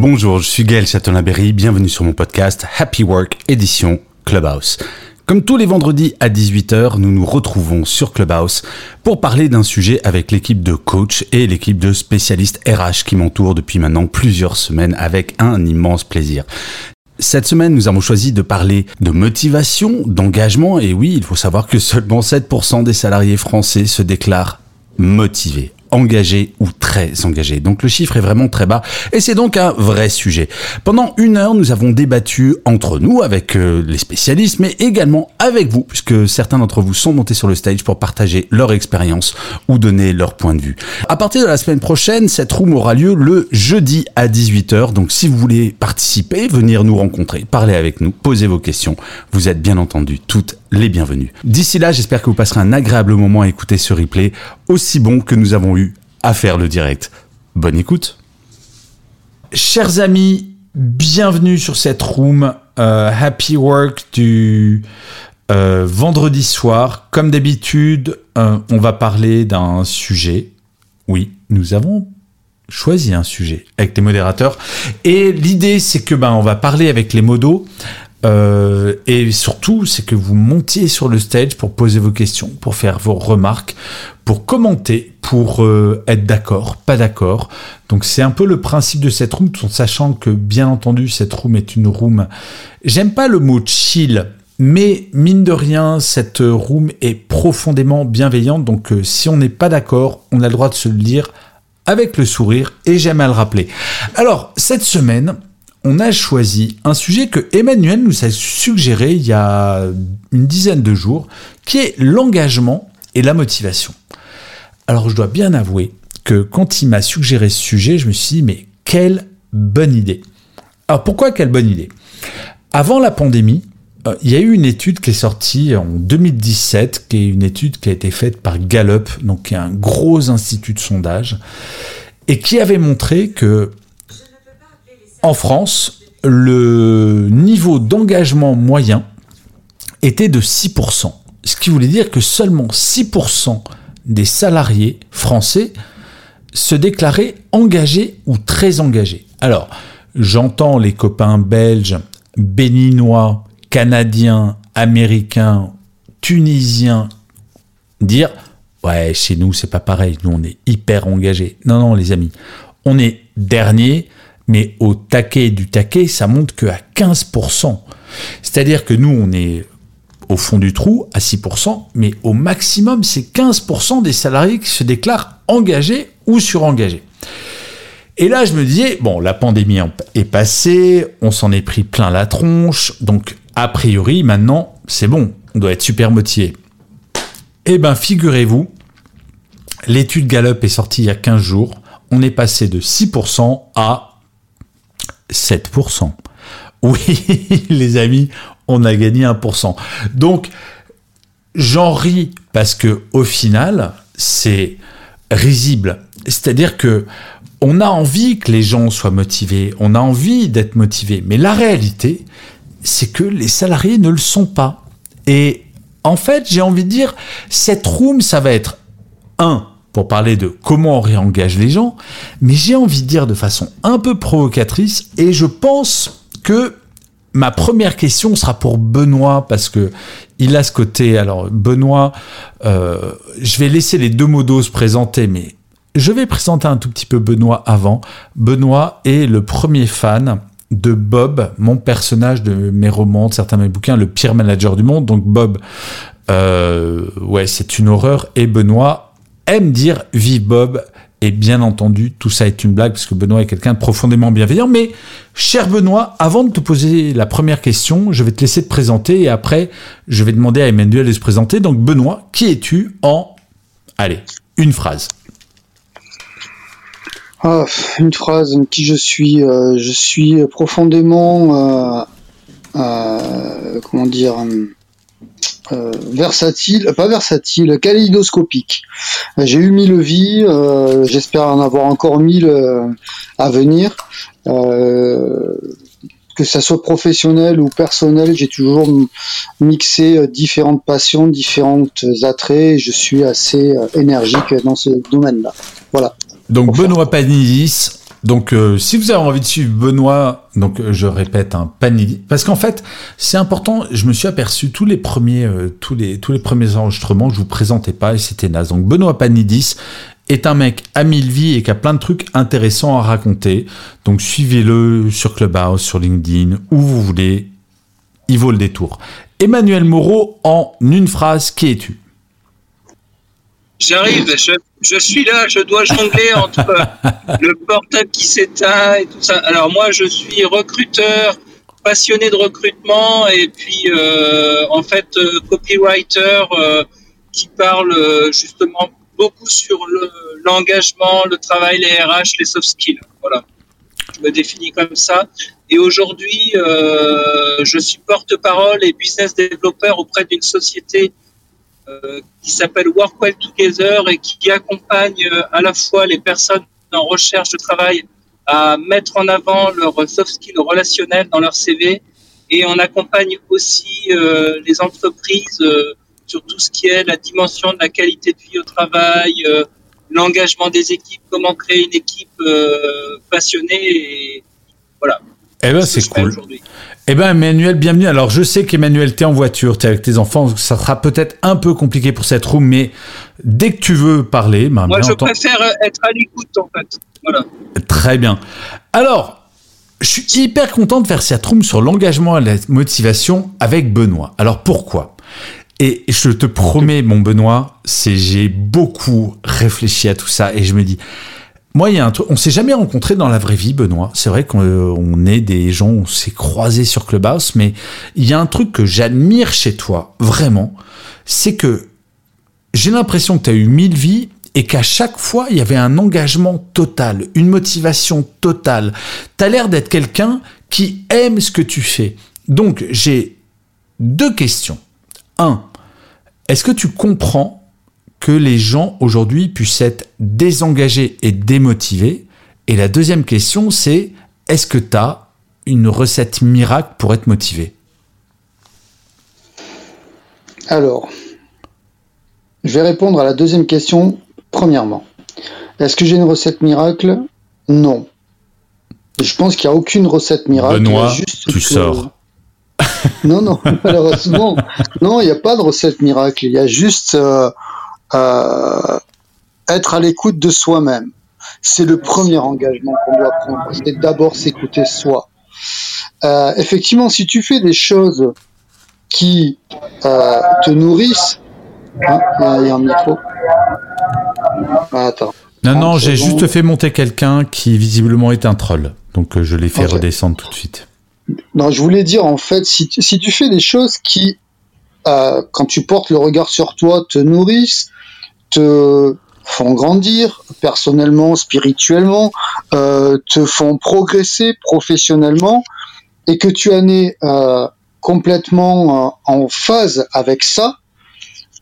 Bonjour, je suis Gaël Châtelain-Berry, bienvenue sur mon podcast Happy Work édition Clubhouse. Comme tous les vendredis à 18h, nous nous retrouvons sur Clubhouse pour parler d'un sujet avec l'équipe de coach et l'équipe de spécialistes RH qui m'entourent depuis maintenant plusieurs semaines avec un immense plaisir. Cette semaine, nous avons choisi de parler de motivation, d'engagement, et oui, il faut savoir que seulement 7% des salariés français se déclarent motivés engagés ou très engagés. Donc le chiffre est vraiment très bas et c'est donc un vrai sujet. Pendant une heure, nous avons débattu entre nous avec euh, les spécialistes, mais également avec vous, puisque certains d'entre vous sont montés sur le stage pour partager leur expérience ou donner leur point de vue. À partir de la semaine prochaine, cette room aura lieu le jeudi à 18h. Donc si vous voulez participer, venir nous rencontrer, parler avec nous, poser vos questions, vous êtes bien entendu toutes les bienvenus. D'ici là, j'espère que vous passerez un agréable moment à écouter ce replay, aussi bon que nous avons eu à faire le direct. Bonne écoute. Chers amis, bienvenue sur cette room euh, Happy Work du euh, vendredi soir. Comme d'habitude, euh, on va parler d'un sujet. Oui, nous avons choisi un sujet avec les modérateurs. Et l'idée, c'est que ben, on va parler avec les modos. Euh, et surtout, c'est que vous montiez sur le stage pour poser vos questions, pour faire vos remarques, pour commenter, pour euh, être d'accord, pas d'accord. Donc c'est un peu le principe de cette room, tout en sachant que bien entendu cette room est une room. J'aime pas le mot chill, mais mine de rien, cette room est profondément bienveillante. Donc euh, si on n'est pas d'accord, on a le droit de se le dire avec le sourire, et j'aime à le rappeler. Alors cette semaine, on a choisi un sujet que Emmanuel nous a suggéré il y a une dizaine de jours, qui est l'engagement et la motivation. Alors je dois bien avouer que quand il m'a suggéré ce sujet, je me suis dit, mais quelle bonne idée. Alors pourquoi quelle bonne idée? Avant la pandémie, euh, il y a eu une étude qui est sortie en 2017, qui est une étude qui a été faite par Gallup, donc qui est un gros institut de sondage, et qui avait montré que en France, le niveau d'engagement moyen était de 6%. Ce qui voulait dire que seulement 6% des salariés français se déclaraient engagés ou très engagés. Alors, j'entends les copains belges, béninois, canadiens, américains, tunisiens dire Ouais, chez nous, c'est pas pareil. Nous, on est hyper engagés. Non, non, les amis. On est dernier mais au taquet du taquet, ça monte que à 15%. C'est-à-dire que nous, on est au fond du trou à 6%, mais au maximum, c'est 15% des salariés qui se déclarent engagés ou surengagés. Et là, je me disais, bon, la pandémie est passée, on s'en est pris plein la tronche, donc a priori, maintenant, c'est bon, on doit être super motivé. Eh bien, figurez-vous, l'étude Gallup est sortie il y a 15 jours, on est passé de 6% à 7%. Oui, les amis, on a gagné 1%. Donc, j'en ris parce que au final, c'est risible. C'est-à-dire que on a envie que les gens soient motivés, on a envie d'être motivés, mais la réalité, c'est que les salariés ne le sont pas. Et en fait, j'ai envie de dire, cette room, ça va être un pour parler de comment on réengage les gens, mais j'ai envie de dire de façon un peu provocatrice, et je pense que ma première question sera pour Benoît, parce que il a ce côté. Alors, Benoît, euh, je vais laisser les deux modos se présenter, mais je vais présenter un tout petit peu Benoît avant. Benoît est le premier fan de Bob, mon personnage de mes romans, de certains de mes bouquins, le pire manager du monde. Donc Bob, euh, ouais, c'est une horreur. Et Benoît aime dire vive Bob Et bien entendu, tout ça est une blague parce que Benoît est quelqu'un de profondément bienveillant. Mais, cher Benoît, avant de te poser la première question, je vais te laisser te présenter et après, je vais demander à Emmanuel de se présenter. Donc, Benoît, qui es-tu en, allez, une phrase ah, Une phrase, qui je suis euh, Je suis profondément, euh, euh, comment dire, euh, versatile, pas versatile, kaléidoscopique. Euh, j'ai eu mille vies, euh, j'espère en avoir encore mille à venir. que ça soit professionnel ou personnel, j'ai toujours mixé différentes passions, différentes attraits. je suis assez énergique dans ce domaine-là. Voilà. Donc Benoît Panidis, donc, euh, si vous avez envie de suivre Benoît, donc euh, je répète, un hein, parce qu'en fait, c'est important. Je me suis aperçu tous les premiers, euh, tous les premiers enregistrements, je vous présentais pas et c'était naze. Donc, Benoît Panidis est un mec à mille vies et qui a plein de trucs intéressants à raconter. Donc, suivez-le sur Clubhouse, sur LinkedIn, où vous voulez. Il vaut le détour. Emmanuel Moreau, en une phrase, qui es-tu? J'arrive, je, suis là, je dois jongler entre le portable qui s'éteint et tout ça. Alors moi, je suis recruteur, passionné de recrutement et puis euh, en fait euh, copywriter euh, qui parle justement beaucoup sur l'engagement, le, travail, les RH, les soft skills. Voilà, je me définis comme ça. Et aujourd'hui, je suis porte-parole et business développeur auprès d'une société euh, qui s'appelle Work Well Together et qui accompagne euh, à la fois les personnes en recherche de travail à mettre en avant leurs soft skills relationnels dans leur CV et on accompagne aussi euh, les entreprises sur tout ce qui est la dimension de la qualité de vie au travail, l'engagement des équipes, comment créer une équipe passionnée et voilà. Eh ben c'est cool. Eh ben Emmanuel, bienvenue. Alors je sais qu'Emmanuel, t'es en voiture, t'es avec tes enfants, ça sera peut-être un peu compliqué pour cette room, mais dès que tu veux parler, ben, moi je préfère être à l'écoute en fait. Voilà. Très bien. Alors, je suis hyper content de faire cette room sur l'engagement et la motivation avec Benoît. Alors pourquoi? Et je te promets, mon Benoît, c'est j'ai beaucoup réfléchi à tout ça et je me dis, moi, il y. On s'est jamais rencontré dans la vraie vie, Benoît. C'est vrai qu'on est des gens, on s'est croisés sur Clubhouse, mais il y a un truc que j'admire chez toi, vraiment. C'est que j'ai l'impression que tu as eu mille vies et qu'à chaque fois, il y avait un engagement total, une motivation totale. Tu as l'air d'être quelqu'un qui aime ce que tu fais. Donc, j'ai deux questions. Un, est-ce que tu comprends que les gens aujourd'hui puissent être désengagés et démotivés Et la deuxième question, c'est est-ce que tu as une recette miracle pour être motivé? Alors, je vais répondre à la deuxième question premièrement. Est-ce que j'ai une recette miracle? Non. Je pense qu'il n'y a aucune recette miracle. Benoît, tu sors. non, non, malheureusement. non, il n'y a pas de recette miracle. Il y a juste euh, être à l'écoute de soi-même. C'est le premier engagement qu'on doit prendre. C'est d'abord s'écouter soi. Euh, effectivement, si tu fais des choses qui euh, te nourrissent, hein, il y, a un micro. Ah, attends. Non, non, j'ai juste fait monter quelqu'un qui visiblement est un troll. Donc euh, je l'ai fait redescendre tout de suite. Non, je voulais dire en fait, si tu, si tu fais des choses qui, euh, quand tu portes le regard sur toi, te nourrissent, te font grandir personnellement, spirituellement, euh, te font progresser professionnellement, et que tu en es euh, complètement euh, en phase avec ça,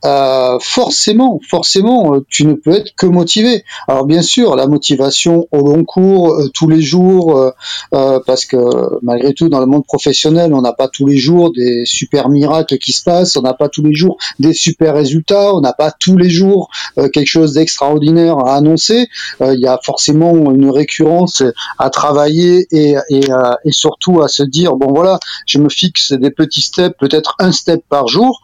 euh, forcément, forcément, euh, tu ne peux être que motivé. Alors bien sûr, la motivation au long cours, euh, tous les jours, parce que malgré tout, dans le monde professionnel, on n'a pas tous les jours des super miracles qui se passent, on n'a pas tous les jours des super résultats, on n'a pas tous les jours quelque chose d'extraordinaire à annoncer. Il y a forcément une récurrence à travailler et, et, et surtout à se dire bon voilà, je me fixe des petits steps, peut-être un step par jour,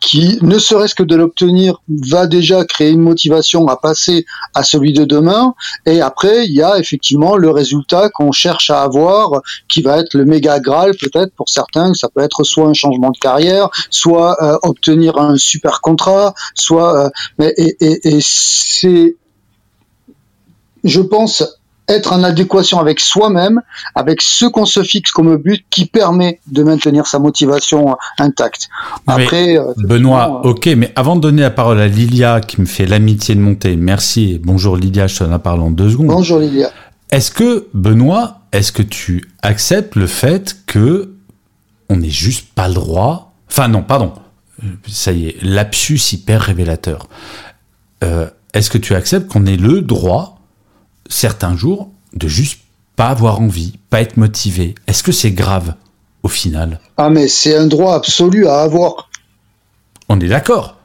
qui, ne serait-ce que de l'obtenir, va déjà créer une motivation à passer à celui de demain. Et après, il y a effectivement le résultat qu'on cherche à avoir, qui va être le méga graal peut-être pour certains. Ça peut être soit un changement de carrière, soit euh, obtenir un super contrat, soit. Euh, et, et, et c'est je pense, être en adéquation avec soi-même, avec ce qu'on se fixe comme but qui permet de maintenir sa motivation intacte. Après, euh, Benoît, euh, ok, mais avant de donner la parole à Lilia qui me fait l'amitié de monter, merci, bonjour Lilia, je te la parle en deux secondes. Bonjour Lilia. Est-ce que, Benoît, est-ce que tu acceptes le fait que on n'est juste pas le droit, enfin non, pardon, ça y est, lapsus hyper révélateur. Euh, est-ce que tu acceptes qu'on ait le droit certains jours de juste pas avoir envie, pas être motivé. Est-ce que c'est grave au final? Ah mais c'est un droit absolu à avoir. On est d'accord.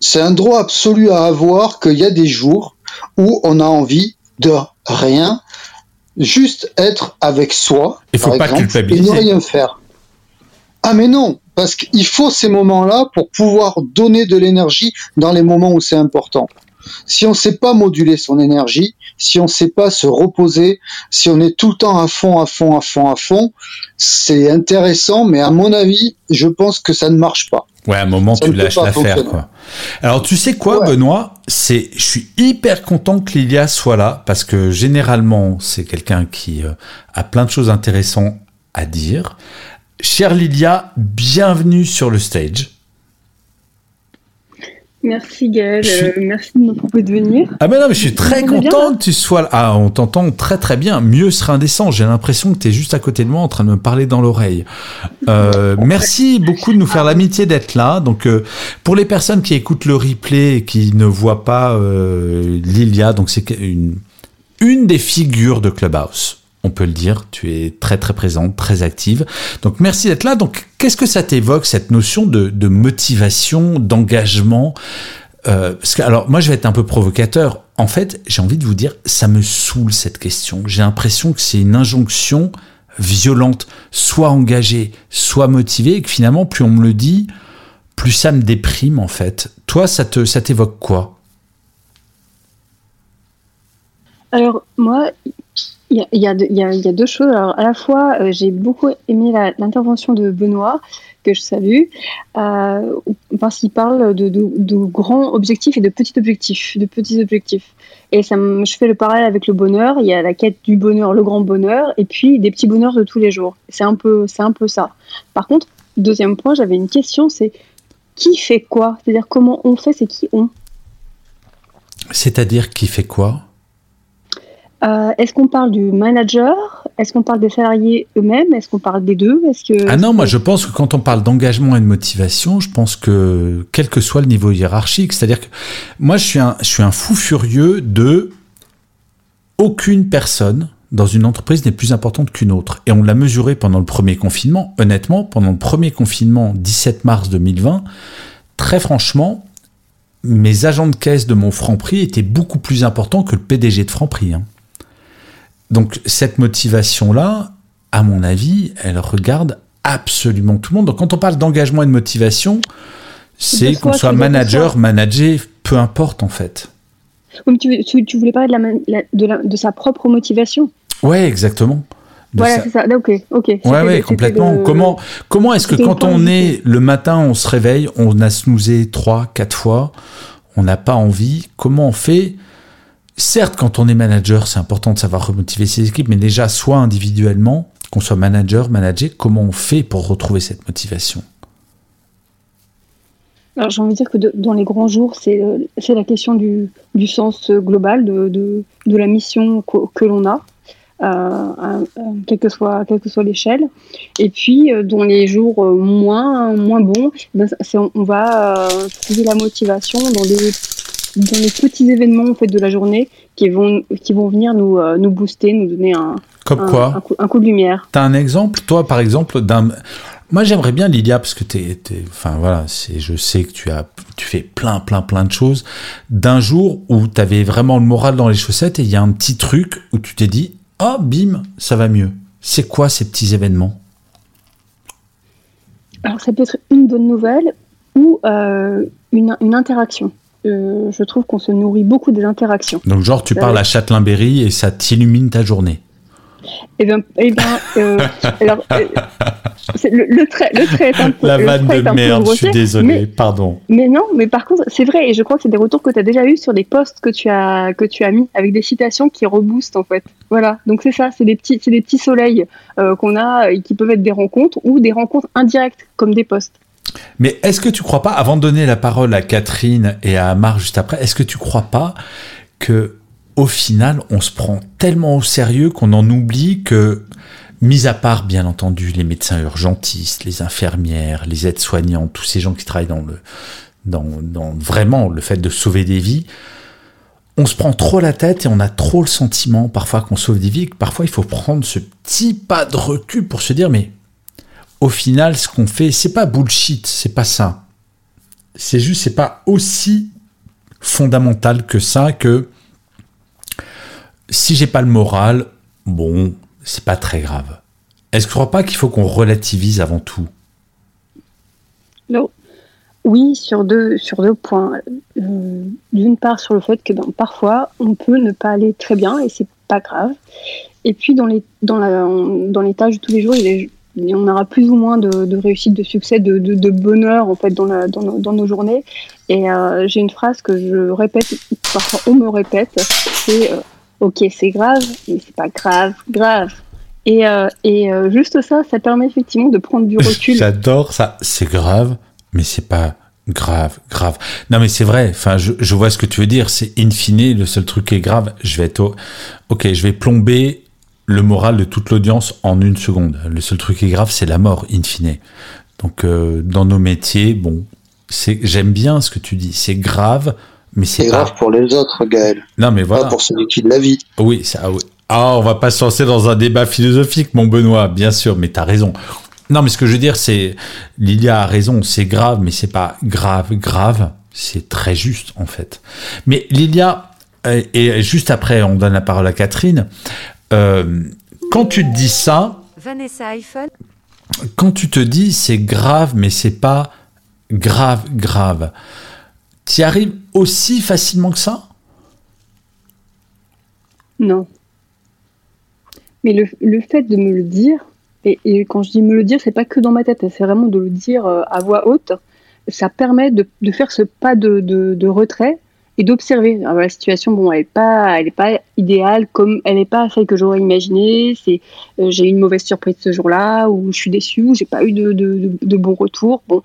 C'est un droit absolu à avoir qu'il y a des jours où on a envie de rien, juste être avec soi. Il faut pas culpabiliser. Et ne rien faire. Ah mais non, parce qu'il faut ces moments-là pour pouvoir donner de l'énergie dans les moments où c'est important. Si on ne sait pas moduler son énergie, si on ne sait pas se reposer, si on est tout le temps à fond, à fond, à fond, à fond, c'est intéressant, mais à mon avis, je pense que ça ne marche pas. Ouais, à un moment, tu lâches l'affaire, quoi. Alors, tu sais quoi, Benoît? C'est, je suis hyper content que Lilia soit là, parce que généralement, c'est quelqu'un qui euh, a plein de choses intéressantes à dire. Chère Lilia, bienvenue sur le stage. Merci Gaël, euh, merci de me proposer de venir. Ah ben non, mais je suis très content que tu sois là. Ah, on t'entend très très bien. Mieux serait indécent. J'ai l'impression que tu es juste à côté de moi en train de me parler dans l'oreille. Euh, merci beaucoup de nous faire l'amitié d'être là. Donc, euh, pour les personnes qui écoutent le replay et qui ne voient pas Lilia, donc c'est une, une des figures de Clubhouse on peut le dire, tu es très très présente, très active. Donc merci d'être là. Donc qu'est-ce que ça t'évoque, cette notion de, motivation, d'engagement euh, alors moi je vais être un peu provocateur. En fait, j'ai envie de vous dire, ça me saoule cette question. J'ai l'impression que c'est une injonction violente, soit engagé, soit motivé, et que finalement, plus on me le dit, plus ça me déprime en fait. Toi, ça te, ça t'évoque quoi? Alors moi, il y, a, deux choses. Alors, à la fois, euh, j'ai beaucoup aimé l'intervention de Benoît, que je salue, euh, parce qu'il parle de, grands objectifs et de petits objectifs, de petits objectifs. Et ça je fais le parallèle avec le bonheur. Il y a la quête du bonheur, le grand bonheur, et puis des petits bonheurs de tous les jours. C'est un peu, c'est un peu ça. Par contre, deuxième point, j'avais une question, c'est qui fait quoi? C'est-à-dire comment on fait, c'est qui on? C'est-à-dire qui fait quoi? Euh, est-ce qu'on parle du manager? Est-ce qu'on parle des salariés eux-mêmes? Est-ce qu'on parle des deux? Est-ce que ah non, moi je pense que quand on parle d'engagement et de motivation, je pense que quel que soit le niveau hiérarchique, c'est-à-dire que moi je suis un, je suis un fou furieux de aucune personne dans une entreprise n'est plus importante qu'une autre. Et on l'a mesuré pendant le premier confinement. Honnêtement, pendant le premier confinement, 17 mars 2020, très franchement, mes agents de caisse de mon Franprix étaient beaucoup plus importants que le PDG de Franprix. Hein. Donc cette motivation-là, à mon avis, elle regarde absolument tout le monde. Donc quand on parle d'engagement et de motivation, c'est qu'on soit manager, manager, peu importe en fait. tu, tu, voulais parler de, la, de, sa propre motivation Ouais, exactement. voilà, c'est ça. Ok, ok. Ouais, ouais, complètement. Comment, comment est-ce que quand on est le matin, on se réveille, on a snoozé trois, quatre fois, on n'a pas envie. Comment on fait certes, quand on est manager, c'est important de savoir remotiver ses équipes, mais déjà, soit individuellement, qu'on soit manager, manager, comment on fait pour retrouver cette motivation? Alors j'ai envie de dire que dans les grands jours, c'est euh, la question du, sens global de, la mission que, l'on a, euh, quelle que soit, l'échelle. Et puis euh, dans les jours moins, bons, ben, on, va trouver la motivation dans des dans les petits événements en fait, de la journée qui vont, qui vont venir nous, euh, nous booster, nous donner un, Comme quoi un, coup, de lumière. Tu as un exemple, toi, par exemple, d'un. Moi, j'aimerais bien, Lydia, parce que t'es, enfin voilà, c'est, je sais que tu as, tu fais plein, plein, plein de choses. D'un jour où tu avais vraiment le moral dans les chaussettes et il y a un petit truc où tu t'es dit, oh, bim, ça va mieux. C'est quoi ces petits événements? Alors, ça peut être une bonne nouvelle ou euh, une, une interaction. Euh, je trouve qu'on se nourrit beaucoup des interactions. Donc, genre, tu parles à Châtelain-Berry et ça t'illumine ta journée Eh bien, eh euh, alors, euh, le, le, trait, le trait est un peu. La vanne de merde, je suis désolé, pardon. Mais non, mais par contre, c'est vrai, et je crois que c'est des retours que tu as déjà eu sur des posts que tu as, que tu as mis avec des citations qui reboostent en fait. Voilà, donc c'est ça, c'est des petits, des petits soleils euh, qu'on a et qui peuvent être des rencontres ou des rencontres indirectes comme des posts. Mais est-ce que tu crois pas, avant de donner la parole à Catherine et à Amar juste après, est-ce que tu crois pas que au final, on se prend tellement au sérieux qu'on en oublie que Mis à part, bien entendu, les médecins urgentistes, les infirmières, les aides-soignants, tous ces gens qui travaillent dans le, dans, dans, vraiment le fait de sauver des vies, on se prend trop la tête et on a trop le sentiment parfois qu'on sauve des vies, que parfois il faut prendre ce petit pas de recul pour se dire, mais au final, ce qu'on fait, c'est pas bullshit, c'est pas ça. C'est juste, c'est pas aussi fondamental que ça que si j'ai pas le moral, bon, c'est pas très grave. Est-ce que tu crois pas qu'il faut qu'on relativise avant tout? Non. Oui, sur deux, sur deux points. Euh, d'une part, sur le fait que ben, parfois, on peut ne pas aller très bien et c'est pas grave. Et puis, dans, les, dans, la, dans de tous les jours, il on aura plus ou moins de, réussite, de succès, de, de, bonheur en fait dans, la, dans, nos, dans nos, journées. Et euh, j'ai une phrase que je répète, parfois on me répète, c'est euh, ok, c'est grave, mais c'est pas grave, grave. Et, euh, et juste ça, ça permet effectivement de prendre du recul. J'adore ça. C'est grave, mais c'est pas grave, grave. Non, mais c'est vrai. Enfin, je, je, vois ce que tu veux dire. C'est in fine, le seul truc qui est grave. Je vais être, ok, je vais plomber le moral de toute l'audience en une seconde. Le seul truc qui est grave, c'est la mort, in fine. Donc, euh, dans nos métiers, bon, j'aime bien ce que tu dis. C'est grave, mais c'est, grave pour les autres, Gaël. Non, mais voilà. Pas pour celui qui la vit. Oui, ça, oui. Ah, on va pas se lancer dans un débat philosophique, mon Benoît, bien sûr, mais t'as raison. Non, mais ce que je veux dire, c'est, Lilia a raison, c'est grave, mais c'est pas grave, grave, c'est très juste, en fait. Mais Lilia, euh, et juste après, on donne la parole à Catherine, quand tu te dis ça, Vanessa iPhone. Quand tu te dis c'est grave, mais c'est pas grave, grave, tu y arrives aussi facilement que ça? Non. Mais le, le, fait de me le dire, et, et, quand je dis me le dire, c'est pas que dans ma tête, c'est vraiment de le dire euh, à voix haute, ça permet de, de faire ce pas de, de, de retrait et d'observer. La situation, bon, elle n'est pas, elle est pas idéale, comme elle n'est pas celle que j'aurais imaginé. C'est, euh, j'ai eu une mauvaise surprise ce jour-là, ou je suis déçue, ou j'ai pas eu de, de, de, bons retours. Bon,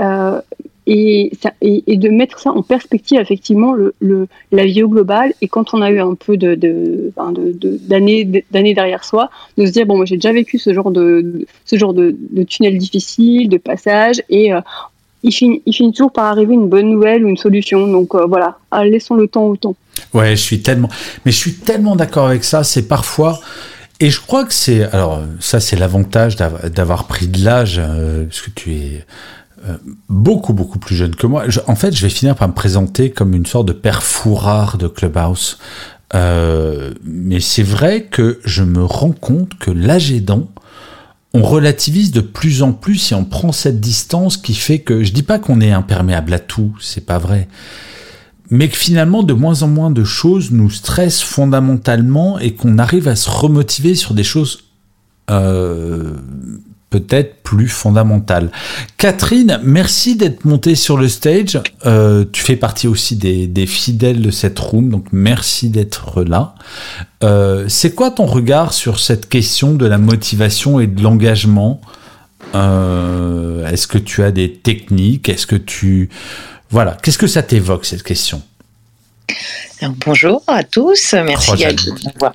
euh, et, ça, et, de mettre ça en perspective, effectivement, le, le, la vie au global. Et quand on a eu un peu de, de, de, d'années, d'années derrière soi, de se dire bon, moi j'ai déjà vécu ce genre de, ce genre de tunnel difficile, de passage, et euh, il, finit, toujours par arriver une bonne nouvelle ou une solution. Donc euh, voilà, ah, laissons le temps au temps. Ouais, je suis tellement, mais je suis tellement d'accord avec ça. C'est parfois. Et je crois que c'est alors ça c'est l'avantage d'avoir pris de l'âge euh, parce que tu es euh, beaucoup beaucoup plus jeune que moi. en fait, je vais finir par me présenter comme une sorte de père fourrard de Clubhouse. Euh, mais c'est vrai que je me rends compte que l'âge aidant, on relativise de plus en plus et on prend cette distance qui fait que je dis pas qu'on est imperméable à tout, c'est pas vrai. Mais que finalement, de moins en moins de choses nous stressent fondamentalement et qu'on arrive à se remotiver sur des choses euh, peut-être plus fondamentale. Catherine, merci d'être montée sur le stage. Euh, tu fais partie aussi des, fidèles de cette room, donc merci d'être là. Euh, c'est quoi ton regard sur cette question de la motivation et de l'engagement? Euh, Est-ce que tu as des techniques? Est-ce que tu... Voilà, qu'est-ce que ça t'évoque cette question? Bonjour à tous, merci oh, de m'avoir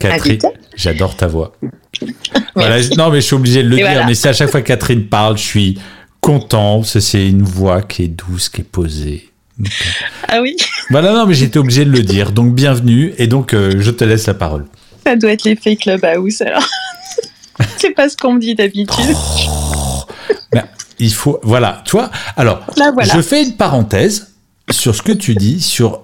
J'adore ta voix. voilà, non, mais je suis obligé de le dire, mais c'est à chaque fois que Catherine parle, je suis content, c'est une voix qui est douce, qui est posée. ah oui Voilà, non, mais j'étais obligé de le dire, donc bienvenue, et donc euh, je te laisse la parole. Ça doit être l'effet Clubhouse, alors. c'est pas ce qu'on me dit d'habitude. Oh, ben, il faut, voilà, tu vois, alors, je fais une parenthèse sur ce que tu dis, sur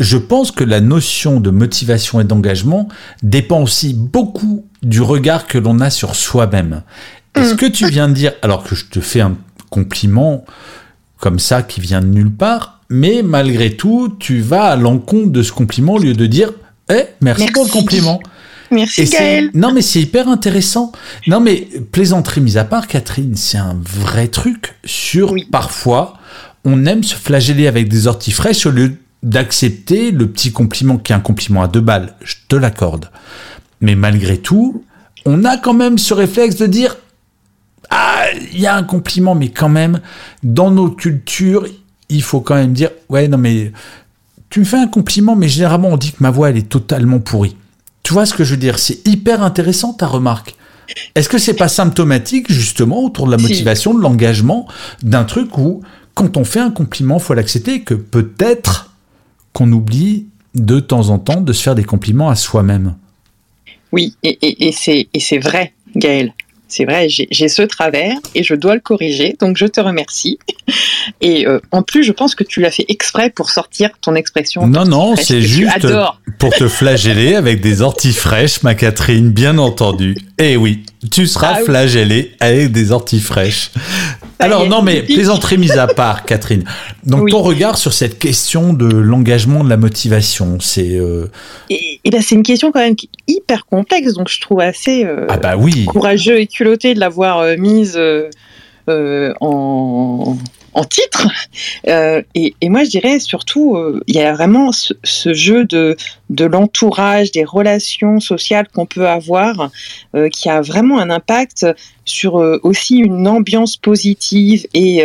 je pense que la notion de motivation et d'engagement dépend aussi beaucoup du regard que l'on a sur soi-même. est ce mm. que tu viens de dire, alors que je te fais un compliment comme ça qui vient de nulle part, mais malgré tout, tu vas à l'encontre de ce compliment au lieu de dire Eh, merci, pour le compliment. Merci Gaël. Non mais c'est hyper intéressant. Non mais plaisanterie mise à part, Catherine, c'est un vrai truc sur parfois on aime se flageller avec des orties fraîches au lieu d'accepter le petit compliment qui est un compliment à deux balles. Je te l'accorde. Mais malgré tout, on a quand même ce réflexe de dire ah il y a un compliment, mais quand même dans nos cultures il faut quand même dire ouais non mais tu me fais un compliment, mais généralement on dit que ma voix elle est totalement pourrie. Tu vois ce que je veux dire? C'est hyper intéressant ta remarque. Est-ce que c'est pas symptomatique justement autour de la motivation, de l'engagement, d'un truc où quand on fait un compliment, faut l'accepter que peut-être qu'on oublie de temps en temps de se faire des compliments à soi-même. Oui, et, et c'est vrai, Gaël. C'est vrai, j'ai ce travers et je dois le corriger, donc je te remercie. Et euh, en plus, je pense que tu l'as fait exprès pour sortir ton expression. Non, non, c'est juste pour te flageller avec des orties fraîches, ma Catherine, bien entendu. Eh oui, tu seras ah flagellée avec des orties fraîches. Alors non, mais plaisanterie mise à part, Catherine. Donc ton regard sur cette question de l'engagement, de la motivation, c'est. Euh... Et, et ben, c'est une question quand même hyper complexe, donc je trouve assez euh, ah bah oui. courageux et culotté de l'avoir euh, mise euh, en, en titre. Euh, et, moi, je dirais surtout, euh, il y a vraiment ce, jeu de, l'entourage, des relations sociales qu'on peut avoir, euh, qui a vraiment un impact sur aussi une ambiance positive et,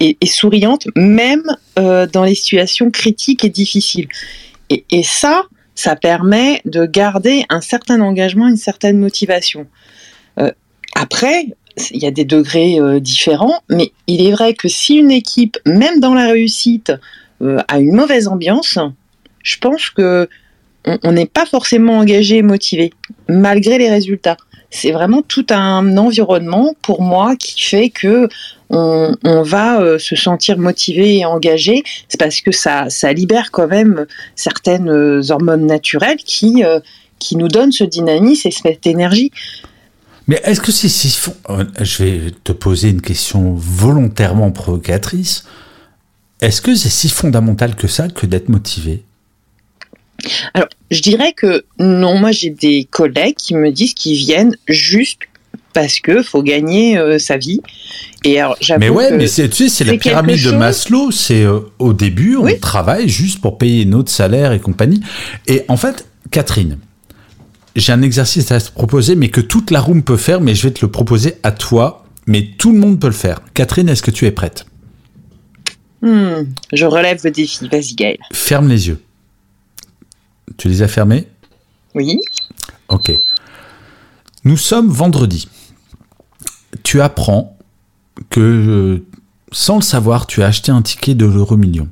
et, souriante, même dans les situations critiques et difficiles. Et, et ça, ça permet de garder un certain engagement, une certaine motivation. après, il y a des degrés euh, différents, mais il est vrai que si une équipe, même dans la réussite, euh, a une mauvaise ambiance, je pense que on n'est pas forcément engagé et motivé, malgré les résultats. C'est vraiment tout un environnement pour moi qui fait que on, va euh, se sentir motivé et engagé. C'est parce que ça, ça libère quand même certaines hormones naturelles qui, qui nous donnent ce dynamisme et cette énergie. Mais est-ce que c'est si euh, Je vais te poser une question volontairement provocatrice. Est-ce que c'est si fondamental que ça que d'être motivé? Alors, je dirais que non. Moi, j'ai des collègues qui me disent qu'ils viennent juste parce que faut gagner euh, sa vie. Et alors, mais ouais, mais c'est, tu sais, c'est la pyramide de Maslow. C'est euh, au début, on travaille juste pour payer notre salaire et compagnie. Et en fait, Catherine, j'ai un exercice à te proposer, mais que toute la room peut faire, mais je vais te le proposer à toi, mais tout le monde peut le faire. Catherine, est-ce que tu es prête? Hmm, Je relève le défi, vas-y Gaël. Ferme les yeux. Tu les as fermés? Oui. Ok. Nous sommes vendredi. Tu apprends que, sans le savoir, tu as acheté un ticket de l'euro million.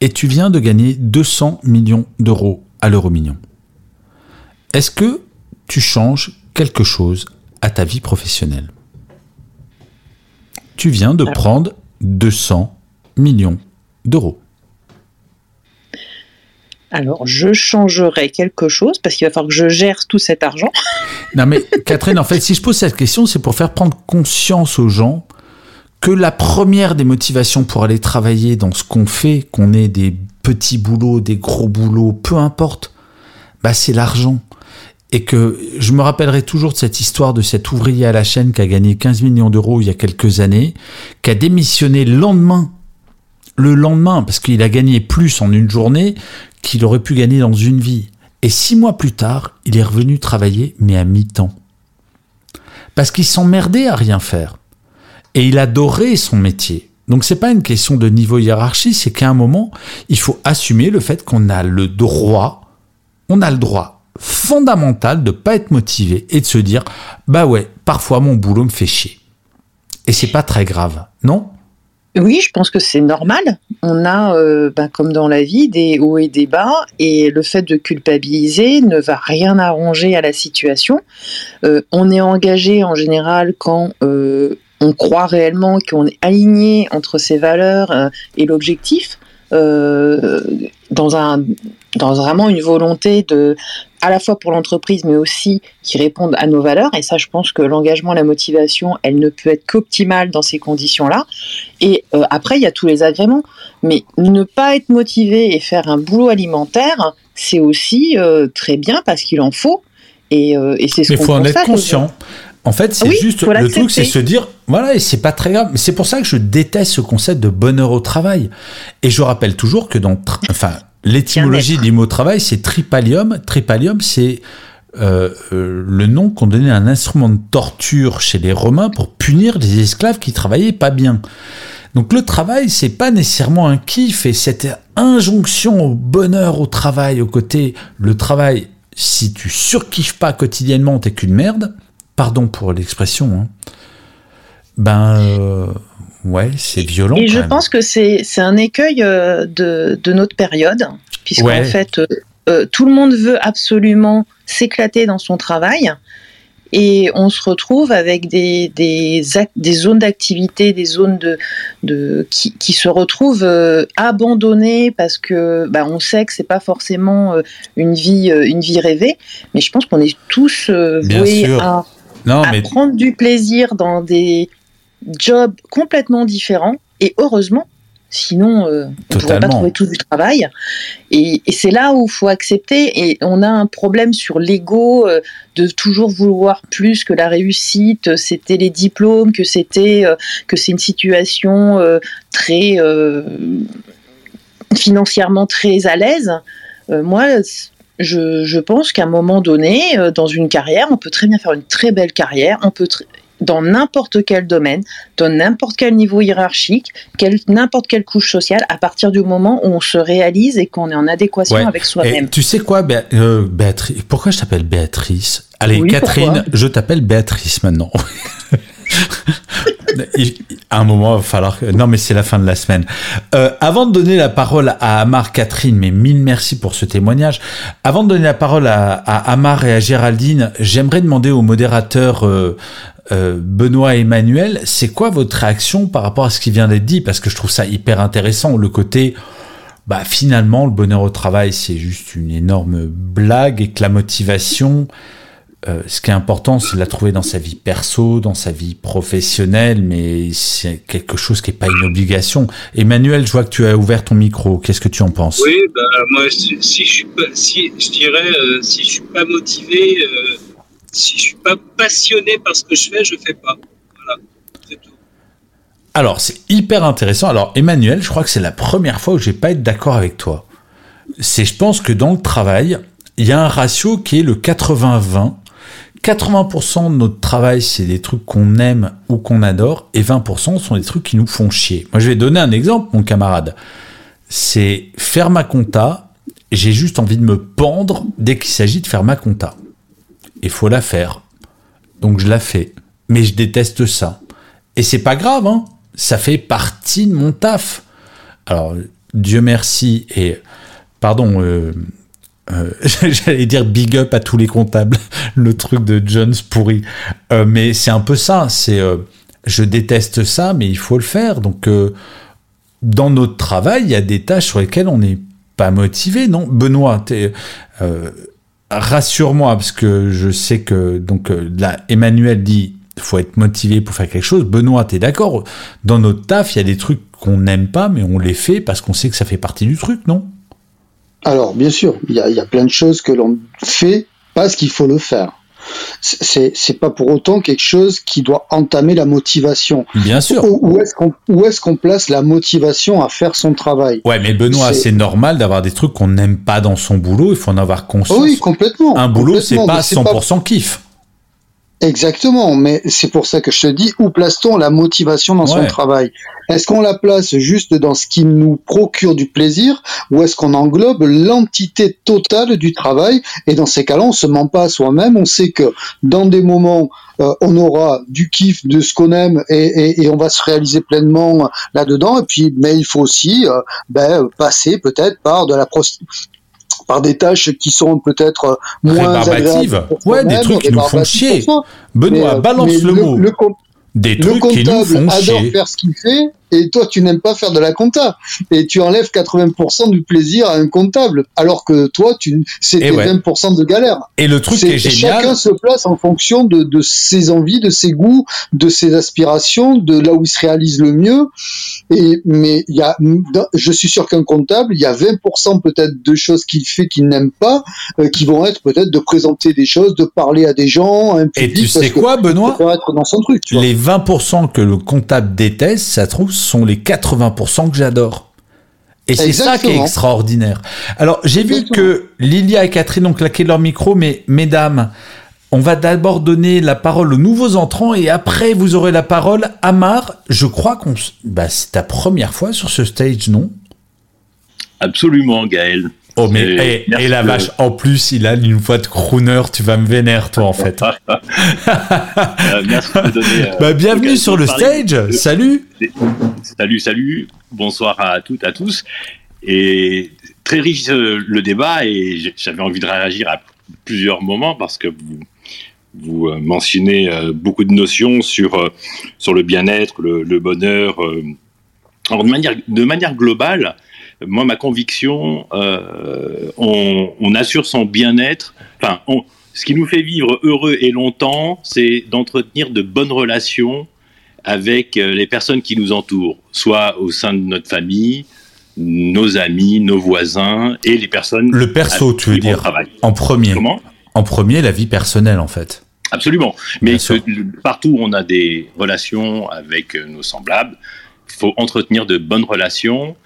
Et tu viens de gagner 200 millions d'euros à l'euro million. Est-ce que tu changes quelque chose à ta vie professionnelle? Tu viens de prendre 200 millions d'euros. Alors, je changerai quelque chose parce qu'il va falloir que je gère tout cet argent. Non, mais Catherine, en fait, si je pose cette question, c'est pour faire prendre conscience aux gens que la première des motivations pour aller travailler dans ce qu'on fait, qu'on ait des petits boulots, des gros boulots, peu importe, bah c'est l'argent et que je me rappellerai toujours de cette histoire de cet ouvrier à la chaîne qui a gagné 15 millions d'euros il y a quelques années, qui a démissionné le lendemain, le lendemain, parce qu'il a gagné plus en une journée qu'il aurait pu gagner dans une vie. Et six mois plus tard, il est revenu travailler, mais à mi-temps. Parce qu'il s'emmerdait à rien faire. Et il adorait son métier. Donc c'est pas une question de niveau hiérarchie, c'est qu'à un moment, il faut assumer le fait qu'on a le droit, on a le droit fondamental de pas être motivé et de se dire bah ouais, parfois mon boulot me fait chier. Et c'est pas très grave, non? Oui, je pense que c'est normal. On a, euh, bah, comme dans la vie, des hauts et des bas, et le fait de culpabiliser ne va rien arranger à la situation. Euh, on est engagé en général quand euh, on croit réellement qu'on est aligné entre ses valeurs et l'objectif. Dans un dans vraiment une volonté de à la fois pour l'entreprise, mais aussi qui répondent à nos valeurs. Et ça, je pense que l'engagement, la motivation, elle ne peut être qu'optimale dans ces conditions-là. Et euh, après, il y a tous les agréments. Mais ne pas être motivé et faire un boulot alimentaire, c'est aussi euh, très bien parce qu'il en faut. Et, euh, et c'est ce il faut en être conscient. En fait, c'est Oui, juste le truc, c'est se dire voilà, et c'est pas très grave. Mais C'est pour ça que je déteste ce concept de bonheur au travail. Et je rappelle toujours que dans, enfin, l'étymologie du mot travail, c'est tripalium. Tripalium, c'est euh, euh, le nom qu'on donnait à un instrument de torture chez les Romains pour punir des esclaves qui travaillaient pas bien. Donc le travail, c'est pas nécessairement un kiff et cette injonction au bonheur au travail, au côté le travail, si tu surkiffes pas quotidiennement, t'es qu'une merde. Pardon pour l'expression. hein. Ben euh, ouais, c'est violent. Et je même. pense que c'est un écueil euh, de, de notre période, puisqu'en Ouais. fait, euh, tout le monde veut absolument s'éclater dans son travail. Et on se retrouve avec des, des, des zones d'activité, des zones de, de, qui, qui se retrouvent euh, abandonnées parce que bah, on sait que c'est pas forcément une, vie, une vie rêvée. Mais je pense qu'on est tous voués à, Non, à mais prendre du plaisir dans des jobs complètement différents. Et heureusement, sinon euh, on ne pourrait pas trouver tout du travail. Et, et c'est là où il faut accepter. Et on a un problème sur l'ego euh, de toujours vouloir plus que la réussite. C'était les diplômes, que c'était euh, que c'est une situation très financièrement très à l'aise. Moi, je, je pense qu'à un moment donné, euh, dans une carrière, on peut très bien faire une très belle carrière. On peut dans n'importe quel domaine, dans n'importe quel niveau hiérarchique, quel- n'importe quelle couche sociale, à partir du moment où on se réalise et qu'on est en adéquation Ouais. avec soi-même. tu sais quoi, Bé- euh, Béatrice Pourquoi je t'appelle Béatrice? Allez, Oui, Catherine, je t'appelle Béatrice maintenant. À un moment, il va falloir que... Non, mais c'est la fin de la semaine. Euh, avant de donner la parole à Amar, Catherine, mais mille merci pour ce témoignage. Avant de donner la parole à, à Amar et à Géraldine, j'aimerais demander au modérateur euh, euh, Benoît et Emmanuel, c'est quoi votre réaction par rapport à ce qui vient d'être dit? Parce que je trouve ça hyper intéressant, le côté bah finalement le bonheur au travail c'est juste une énorme blague et que la motivation euh, ce qui est important c'est de la trouver dans sa vie perso dans sa vie professionnelle mais c'est quelque chose qui est pas une obligation Emmanuel je vois que tu as ouvert ton micro qu'est-ce que tu en penses? Oui, bah, moi, si, si je suis pas, si, je dirais, euh, si je suis pas motivé, euh, si je suis pas passionné par ce que je fais, je fais pas. Voilà, c'est tout. Alors, c'est hyper intéressant. Alors, Emmanuel, je crois que c'est la première fois où je vais pas être d'accord avec toi. C'est, je pense que dans le travail, il y a un ratio qui est le 80-20. 80% de notre travail, c'est des trucs qu'on aime ou qu'on adore, et 20% sont des trucs qui nous font chier. Moi, je vais donner un exemple, mon camarade. C'est faire ma compta. J'ai juste envie de me pendre dès qu'il s'agit de faire ma compta. Il faut la faire. Donc, je la fais. Mais je déteste ça. Et c'est pas grave, hein. Ça fait partie de mon taf. Alors, Dieu merci et pardon, euh, euh, j'allais dire big up à tous les comptables, le truc de Jones pourri. Euh, mais c'est un peu ça. C'est, euh, je déteste ça, mais il faut le faire. Donc, dans notre travail, il y a des tâches sur lesquelles on n'est pas motivé, non? Benoît, rassure-moi parce que je sais que donc là, Emmanuel dit faut être motivé pour faire quelque chose. Benoît, t'es d'accord? Dans notre taf, il y a des trucs qu'on n'aime pas, mais on les fait parce qu'on sait que ça fait partie du truc, non? Alors, bien sûr, il y a, y a plein de choses que l'on fait parce qu'il faut le faire. C'est c'est pas pour autant quelque chose qui doit entamer la motivation. Bien sûr. Où, est-ce qu'on où est-ce qu'on place la motivation à faire son travail? Ouais, mais Benoît, C'est- normal d'avoir des trucs qu'on n'aime pas dans son boulot. Il faut en avoir conscience. Oh oui, complètement. Un boulot, c'est pas mais c'est 100% kiff. Exactement, mais c'est pour ça que je te dis, où place-t-on la motivation dans Ouais. son travail? Est-ce qu'on la place juste dans ce qui nous procure du plaisir ou est-ce qu'on englobe l'entité totale du travail? Et dans ces cas-là, on se ment pas à soi-même, on sait que dans des moments, euh, on aura du kiff de ce qu'on aime et, et- et on va se réaliser pleinement là-dedans, et puis, mais il faut aussi euh, ben, passer peut-être par de la par des tâches qui sont peut-être euh, moins agréables Ouais, des trucs qui nous font chier. Benoît, Mais, euh, balance mais le, mot. Le, des le trucs qui nous font adore chier. faire ce qu'il fait et toi tu n'aimes pas faire de la compta et tu enlèves 80% du plaisir à un comptable alors que toi tu c'était 20% de galère. Et le truc est, génial, chacun se place en fonction de, de ses envies, de ses goûts, de ses aspirations, de là où il se réalise le mieux. Et mais il y a, je suis sûr qu'un comptable, il y a 20% peut-être de choses qu'il fait qu'il n'aime pas, euh, qui vont être peut-être de présenter des choses, de parler à des gens, un public, Et tu sais quoi, Benoît être dans son truc. Tu les 20% que le comptable déteste, ça trouve, sont les 80% que j'adore. Et c'est ça qui est extraordinaire. Alors, j'ai vu que Lilia et Catherine ont claqué leur micro, mais mesdames, on va d'abord donner la parole aux nouveaux entrants et après vous aurez la parole. Amar, je crois qu'on, bah, c'est ta première fois sur ce stage, non? Absolument, Gaël. Oh, mais et, la vache, en plus, il a une voix de crooner, tu vas me vénérer, toi, en fait. Euh, merci de donner. Euh, bah, bienvenue sur le stage, salut Salut, salut, bonsoir à toutes, à tous. Et très riche euh, le débat, et j'avais envie de réagir à plusieurs moments parce que vous, vous mentionnez beaucoup de notions sur, sur le bien-être, le, bonheur. Alors, de manière, de manière globale, moi, ma conviction, euh, on, assure son bien-être. Enfin, ce qui nous fait vivre heureux et longtemps, c'est d'entretenir de bonnes relations avec euh, les personnes qui nous entourent, soit au sein de notre famille, nos amis, nos voisins et les personnes. Le perso, tu veux dire En premier. Comment? En premier, la vie personnelle, en fait. Absolument. Mais partout où on a des relations avec euh, nos semblables, il faut entretenir de bonnes relations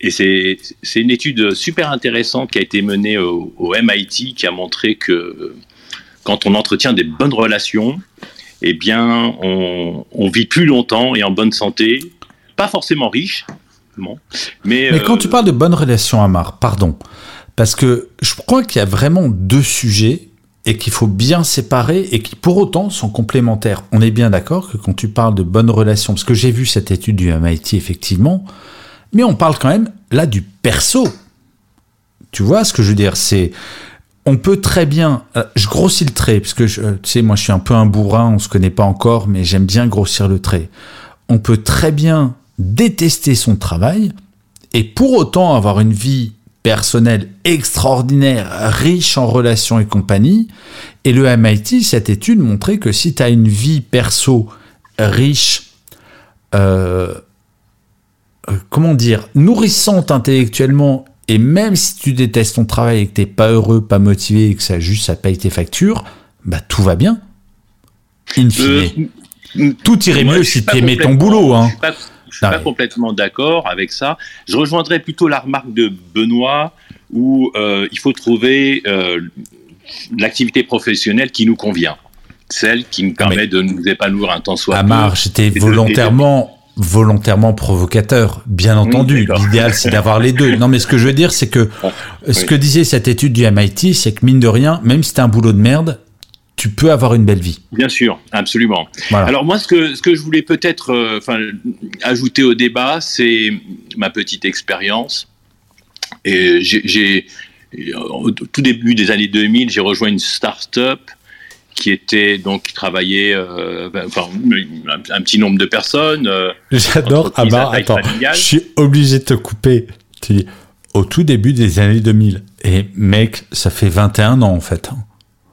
et c'est une étude super intéressante qui a été menée au, MIT qui a montré que quand on entretient des bonnes relations, eh bien, on, vit plus longtemps et en bonne santé, pas forcément riche, bon, mais. Mais quand tu euh, parles de bonnes relations, Amar, pardon, parce que je crois qu'il y a vraiment deux sujets et qu'il faut bien séparer et qui pour autant sont complémentaires. On est bien d'accord que quand tu parles de bonnes relations, parce que j'ai vu cette étude du MIT effectivement, mais on parle quand même là du perso. Tu vois ce que je veux dire? C'est on peut très bien, euh, je grossis le trait, parce que tu sais, moi je suis un peu un bourrin, on se connaît pas encore, mais j'aime bien grossir le trait. On peut très bien détester son travail et pour autant avoir une vie personnelle extraordinaire, riche en relations et compagnie. Et le MIT, cette étude montrait que si tu as une vie perso riche, euh, euh, comment dire, nourrissante intellectuellement, et même si tu détestes ton travail et que t'es pas heureux, pas motivé, et que ça juste ça paye tes factures, bah tout va bien. In fine. Euh, tout irait mieux si tu aimais ton boulot. Hein. Je suis pas, complètement d'accord avec ça. Je rejoindrais plutôt la remarque de Benoît où euh, il faut trouver l'activité professionnelle qui nous convient, celle qui nous permet de nous épanouir un temps soit. Amar, j'étais volontairement volontairement provocateur, bien entendu. L'idéal, c'est d'avoir les deux. Non, mais ce que je veux dire, c'est que ce que disait cette étude du MIT, c'est que mine de rien, même si t'as un boulot de merde, tu peux avoir une belle vie. Bien sûr, absolument. Alors moi, ce que, ce que je voulais peut-être euh, ajouter au débat, c'est ma petite expérience. Et j'ai, au tout début des années 2000, j'ai rejoint une start-up qui était donc qui travaillait euh, ben, enfin un, petit nombre de personnes. Euh, J'adore. Ah bah attends, je suis obligé de te couper. Tu dis au tout début des années 2000 et mec, ça fait 21 ans en fait.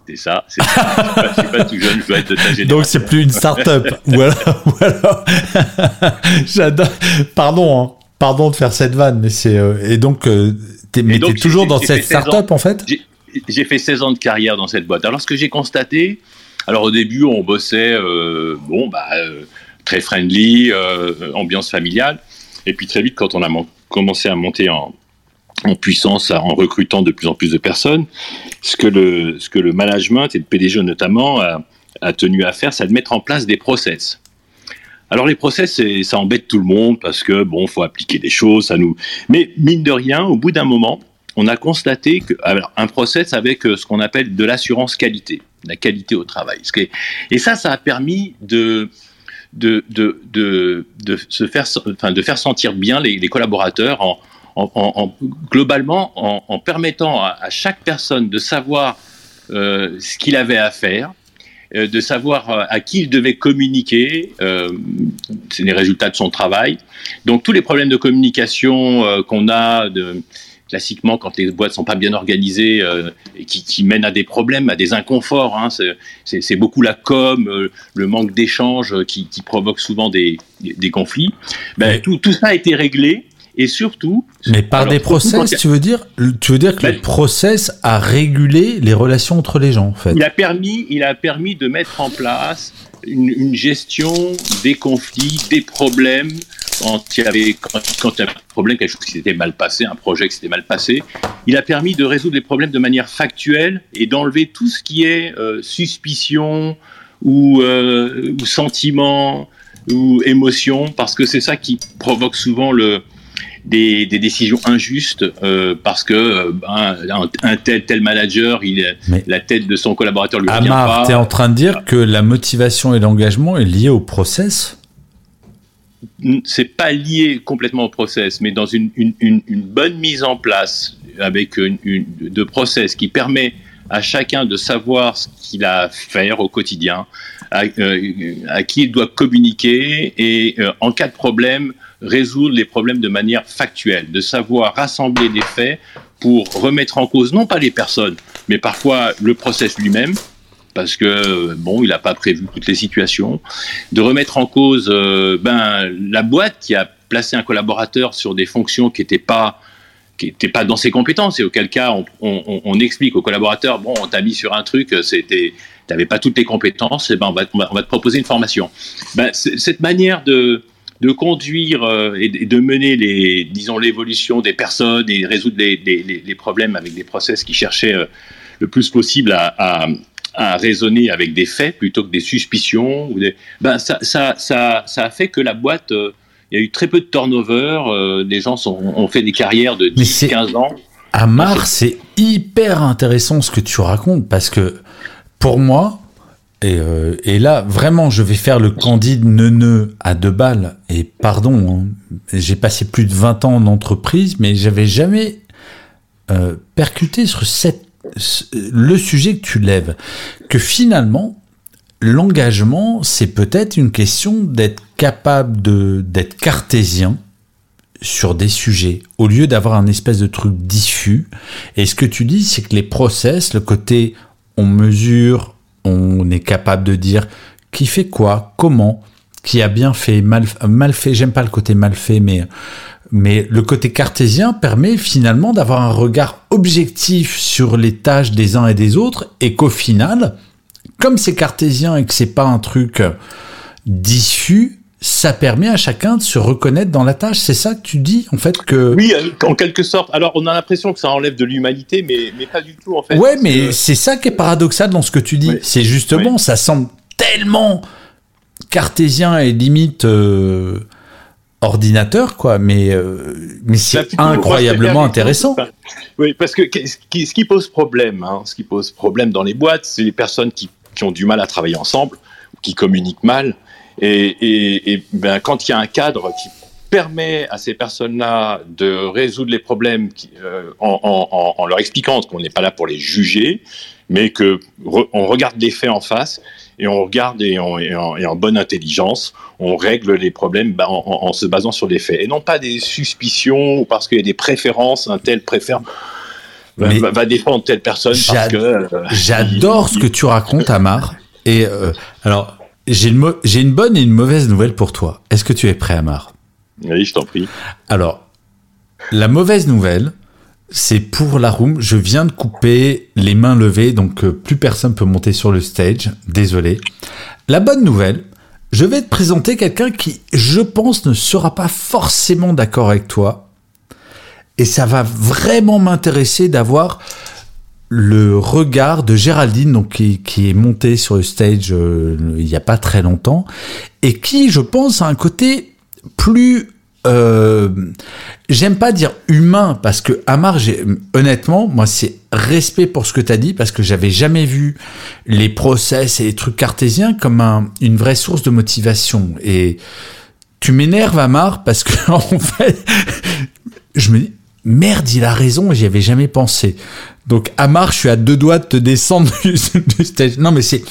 C'est ça. C'est pas, pas tout jeune, je dois être de ta génération. Donc c'est plus une start-up. voilà, voilà. J'adore. Pardon, hein. pardon de faire cette vanne, mais c'est euh, et donc t'es, mais t'es toujours dans cette start-up en fait? J'ai fait 16 ans de carrière dans cette boîte. Alors, ce que j'ai constaté, alors au début, on bossait, euh, bon, bah, euh, très friendly, euh, ambiance familiale. Et puis très vite, quand on a commencé à monter en, puissance en recrutant de plus en plus de personnes, ce que le, ce que le management et le PDG notamment a, a tenu à faire, c'est de mettre en place des process. Alors les process, ça embête tout le monde parce que bon, faut appliquer des choses, ça nous. Mais mine de rien, au bout d'un moment, on a constaté que un process avec euh, ce qu'on appelle de l'assurance qualité, la qualité au travail. Et ça, ça a permis de se faire, enfin, de faire sentir bien les, collaborateurs en, en, en, globalement en, permettant à, chaque personne de savoir euh, ce qu'il avait à faire, euh, de savoir à qui il devait communiquer, les résultats de son travail. Donc tous les problèmes de communication qu'on a de, classiquement quand les boîtes sont pas bien organisées euh, et qui, qui, mènent à des problèmes, à des inconforts. Hein, c'est beaucoup la com, euh, le manque d'échange qui, qui, provoque souvent des, conflits. Ben, tout, tout, ça a été réglé et surtout. Mais par alors, des process, tu veux dire, tu veux dire que ben, le process a régulé les relations entre les gens, en fait. Il a permis, il a permis de mettre en place une, gestion des conflits, des problèmes. Quand il y avait quand, il y avait un problème, quelque chose qui s'était mal passé, un projet qui s'était mal passé, il a permis de résoudre les problèmes de manière factuelle et d'enlever tout ce qui est euh, suspicion ou, euh, ou sentiment ou émotion, parce que c'est ça qui provoque souvent le, des, des, décisions injustes euh, parce que euh, un, un, tel tel manager, il Mais la tête de son collaborateur lui revient Amar, pas. tu es en train de dire que la motivation et l'engagement est lié au process? C'est pas lié complètement au process, mais dans une, une, une, une bonne mise en place avec une, une, de process qui permet à chacun de savoir ce qu'il a à faire au quotidien, à, euh, à qui il doit communiquer et euh, en cas de problème résoudre les problèmes de manière factuelle, de savoir rassembler des faits pour remettre en cause non pas les personnes, mais parfois le process lui-même, parce que bon, il n'a pas prévu toutes les situations, de remettre en cause euh, ben la boîte qui a placé un collaborateur sur des fonctions qui n'étaient pas qui n'étaient pas dans ses compétences et auquel cas on, explique au collaborateur bon on t'a mis sur un truc c'était t'avais pas toutes les compétences et ben on va, on va te proposer une formation. Ben, cette manière de de conduire euh, et de mener les disons l'évolution des personnes et résoudre les, les, les, problèmes avec des process qui cherchaient euh, le plus possible à, à à raisonner avec des faits plutôt que des suspicions. Ou des... Ben, ça, ça, ça, ça a fait que la boîte, euh, il y a eu très peu de turnover. Euh, des gens sont, ont fait des carrières de 10-15 ans. À Mars, c'est hyper intéressant ce que tu racontes parce que pour moi, et, euh, et, là, vraiment, je vais faire le candide neuneux à deux balles. Et pardon, hein, j'ai passé plus de 20 ans en entreprise, mais j'avais jamais euh, percuté sur cette le sujet que tu lèves, que finalement, l'engagement, c'est peut-être une question d'être capable de d'être cartésien sur des sujets, au lieu d'avoir un espèce de truc diffus. Et ce que tu dis, c'est que les process, le côté on mesure, on est capable de dire qui fait quoi, comment, qui a bien fait, mal, mal fait, j'aime pas le côté mal fait, mais mais le côté cartésien permet finalement d'avoir un regard objectif sur les tâches des uns et des autres et qu'au final, comme c'est cartésien et que c'est pas un truc diffus, ça permet à chacun de se reconnaître dans la tâche. C'est ça que tu dis, en fait, que... Oui, en quelque sorte. Alors, on a l'impression que ça enlève de l'humanité, mais, mais pas du tout, en fait. Ouais, mais que... c'est ça qui est paradoxal dans ce que tu dis. Oui. C'est justement, oui. ça semble tellement cartésien et limite... Euh ordinateur, quoi, mais, euh, mais c'est incroyablement intéressant. Oui, parce que ce qui, ce qui pose problème, hein, ce qui pose problème dans les boîtes, c'est les personnes qui, qui, ont du mal à travailler ensemble, qui communiquent mal, et, et, et ben, quand il y a un cadre qui permet à ces personnes-là de résoudre les problèmes qui, euh, en, en, en, leur expliquant qu'on n'est pas là pour les juger, mais que re, on regarde les faits en face et on regarde et en, et en, et en bonne intelligence, on règle les problèmes bah, en, en, se basant sur les faits et non pas des suspicions ou parce qu'il y a des préférences, un tel préfère va, va, va défendre telle personne parce que. Euh, J'adore ce que tu racontes, Amar. Et euh, alors, j'ai une, bonne et une mauvaise nouvelle pour toi. Est-ce que tu es prêt, Amar? Oui, je t'en prie. Alors, la mauvaise nouvelle, c'est pour la room. Je viens de couper les mains levées, donc euh, plus personne peut monter sur le stage. Désolé. La bonne nouvelle, je vais te présenter quelqu'un qui, je pense, ne sera pas forcément d'accord avec toi. Et ça va vraiment m'intéresser d'avoir le regard de Géraldine, donc qui, est montée sur le stage euh, il n'y a pas très longtemps, et qui, je pense, a un côté plus euh, j'aime pas dire humain parce que Amar, honnêtement, moi c'est respect pour ce que tu as dit parce que j'avais jamais vu les process et les trucs cartésiens comme un, une vraie source de motivation. Et tu m'énerves Amar parce que en fait, je me dis merde, il a raison, j'y avais jamais pensé. Donc Amar, je suis à deux doigts de te descendre du, du stage. Non mais c'est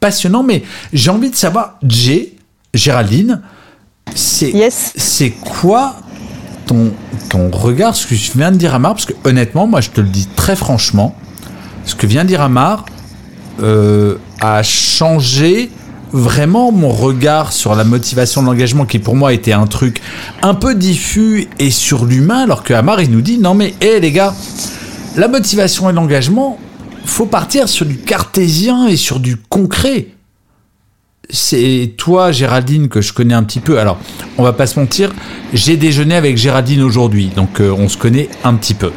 passionnant, mais j'ai envie de savoir, Jay, Géraldine, c'est Yes. c'est quoi ton, ton regard, ce que je viens de dire à Mar Parce que honnêtement, moi je te le dis très franchement, ce que vient de dire Amar euh, a changé vraiment mon regard sur la motivation de l'engagement qui pour moi était un truc un peu diffus et sur l'humain alors que Amar nous dit non mais hé les gars la motivation et l'engagement faut partir sur du cartésien et sur du concret. C'est toi Géraldine que je connais un petit peu alors on va pas se mentir j'ai déjeuné avec Géraldine aujourd'hui donc euh, on se connaît un petit peu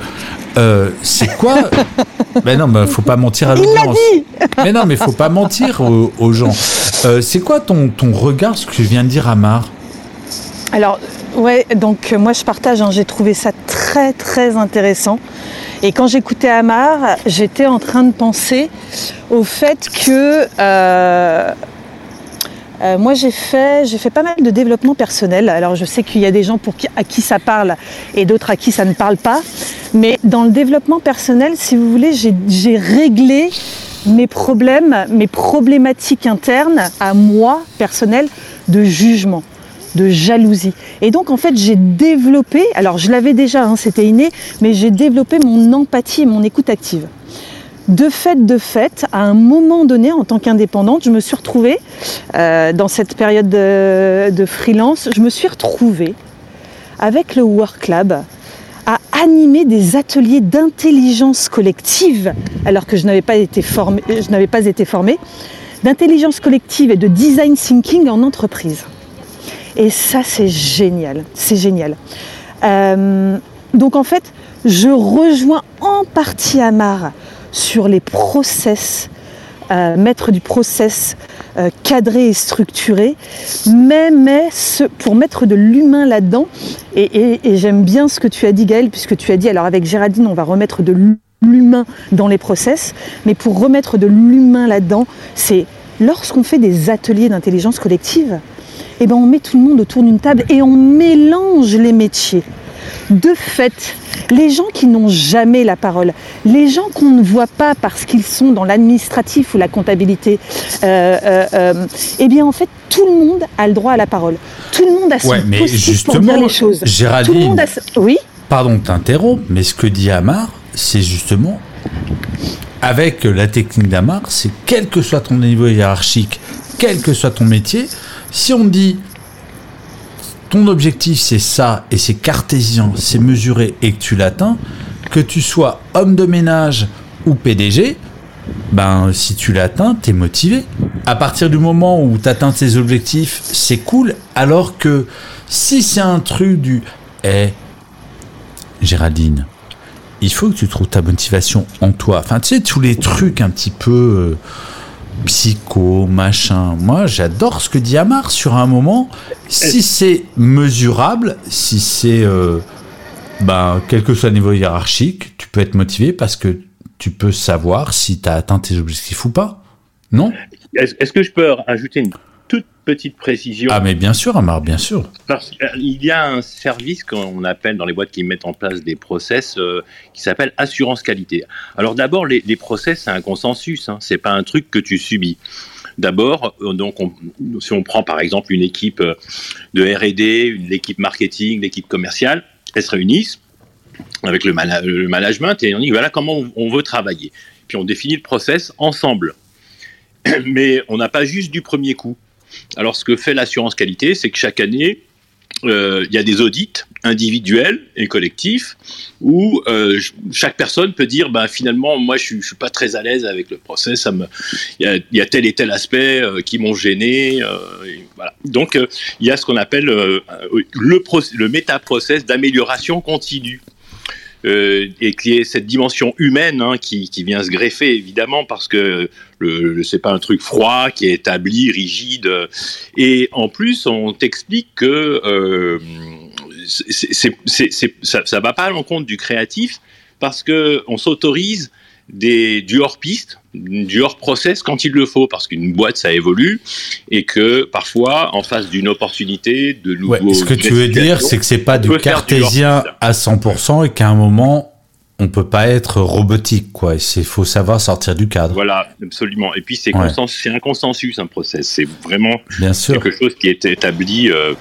euh, c'est quoi Ben non, ben faut pas mentir à l'audience. Mais non, mais faut pas mentir aux, aux gens. Euh, c'est quoi ton, ton regard, ce que je viens de dire à Mar Alors, ouais, donc euh, moi je partage, hein, j'ai trouvé ça très très intéressant. Et quand j'écoutais Amar, j'étais en train de penser au fait que euh, euh, moi j'ai fait, j'ai fait pas mal de développement personnel. Alors je sais qu'il y a des gens pour qui, à qui ça parle et d'autres à qui ça ne parle pas. Mais dans le développement personnel, si vous voulez, j'ai réglé mes problèmes, mes problématiques internes à moi, personnelles, de jugement de jalousie. Et donc en fait j'ai développé, alors je l'avais déjà, hein, c'était inné, mais j'ai développé mon empathie et mon écoute active. De fait, de fait, à un moment donné, en tant qu'indépendante, je me suis retrouvée euh, dans cette période de, freelance, je me suis retrouvée avec le Work Lab à animer des ateliers d'intelligence collective, alors que je n'avais pas été formée, je n'avais pas été formée, d'intelligence collective et de design thinking en entreprise. Et ça, c'est génial. C'est génial. Euh, donc, en fait, je rejoins en partie Amar sur les process, euh, mettre du process euh, cadré et structuré, mais, pour mettre de l'humain là-dedans. Et j'aime bien ce que tu as dit, Gaël, puisque tu as dit, alors avec Géraldine, on va remettre de l'humain dans les process, mais pour remettre de l'humain là-dedans, c'est lorsqu'on fait des ateliers d'intelligence collective, eh ben on met tout le monde autour d'une table et on mélange les métiers. De fait, les gens qui n'ont jamais la parole, les gens qu'on ne voit pas parce qu'ils sont dans l'administratif ou la comptabilité, euh, euh, euh, eh bien en fait, tout le monde a le droit à la parole. Tout le monde a son Ouais, mais pour dire les choses. Tout le Géraldine, monde a... Oui pardon de t'interrompre, mais ce que dit Amar, c'est justement, avec la technique d'Amar, c'est quel que soit ton niveau hiérarchique, quel que soit ton métier, si on dit ton objectif c'est ça et c'est cartésien, c'est mesuré et que tu l'atteins, que tu sois homme de ménage ou PDG, ben si tu l'atteins, t'es motivé. À partir du moment où t'atteins tes objectifs, c'est cool. Alors que si c'est un truc du, eh, Géraldine, il faut que tu trouves ta motivation en toi. Enfin, tu sais, tous les trucs un petit peu euh, psycho, machin. Moi, j'adore ce que dit Amar sur un moment. Si c'est mesurable, si c'est, euh, ben, quel que soit le niveau hiérarchique, tu peux être motivé parce que tu peux savoir si tu as atteint tes objectifs ou pas. Non? Est-ce que je peux ajouter une petite précision Ah, mais bien sûr, Amar, bien sûr. Parce qu'il y a un service qu'on appelle dans les boîtes qui mettent en place des process euh, qui s'appelle assurance qualité. Alors d'abord, les, les process, c'est un consensus, hein, c'est pas un truc que tu subis. D'abord, euh, donc, on- si on prend par exemple une équipe euh, de R&D, une équipe marketing, l'équipe commerciale, elles se réunissent avec le management et on dit voilà comment on, on veut travailler. Puis on définit le process ensemble. Mais on n'a pas juste du premier coup. Alors, ce que fait l'assurance qualité, c'est que chaque année, euh, il y a des audits individuels et collectifs où euh, ch- chaque personne peut dire ben, finalement, moi, je ne suis pas très à l'aise avec le process. Il y, a, tel et tel aspect euh, qui m'ont gêné. Donc, il y a ce qu'on appelle le, proc- le méta-process d'amélioration continue. Euh, et qui est cette dimension humaine hein, qui, qui vient se greffer évidemment parce que le, c'est pas un truc froid qui est établi rigide. Et en plus on t'explique que euh, ça, ça va pas à l'encontre du créatif parce que on s'autorise des, du hors piste, du hors process quand il le faut, parce qu'une boîte ça évolue et que parfois en face d'une opportunité de nouveaux Ouais, ce que tu veux dire, c'est que c'est pas du cartésien hors-piste. à 100% et qu'à un moment, on peut pas être robotique, quoi. Il faut savoir sortir du cadre. Voilà, absolument. Et puis c'est Ouais. un consensus, un process. C'est vraiment Bien sûr. quelque chose qui est établi euh,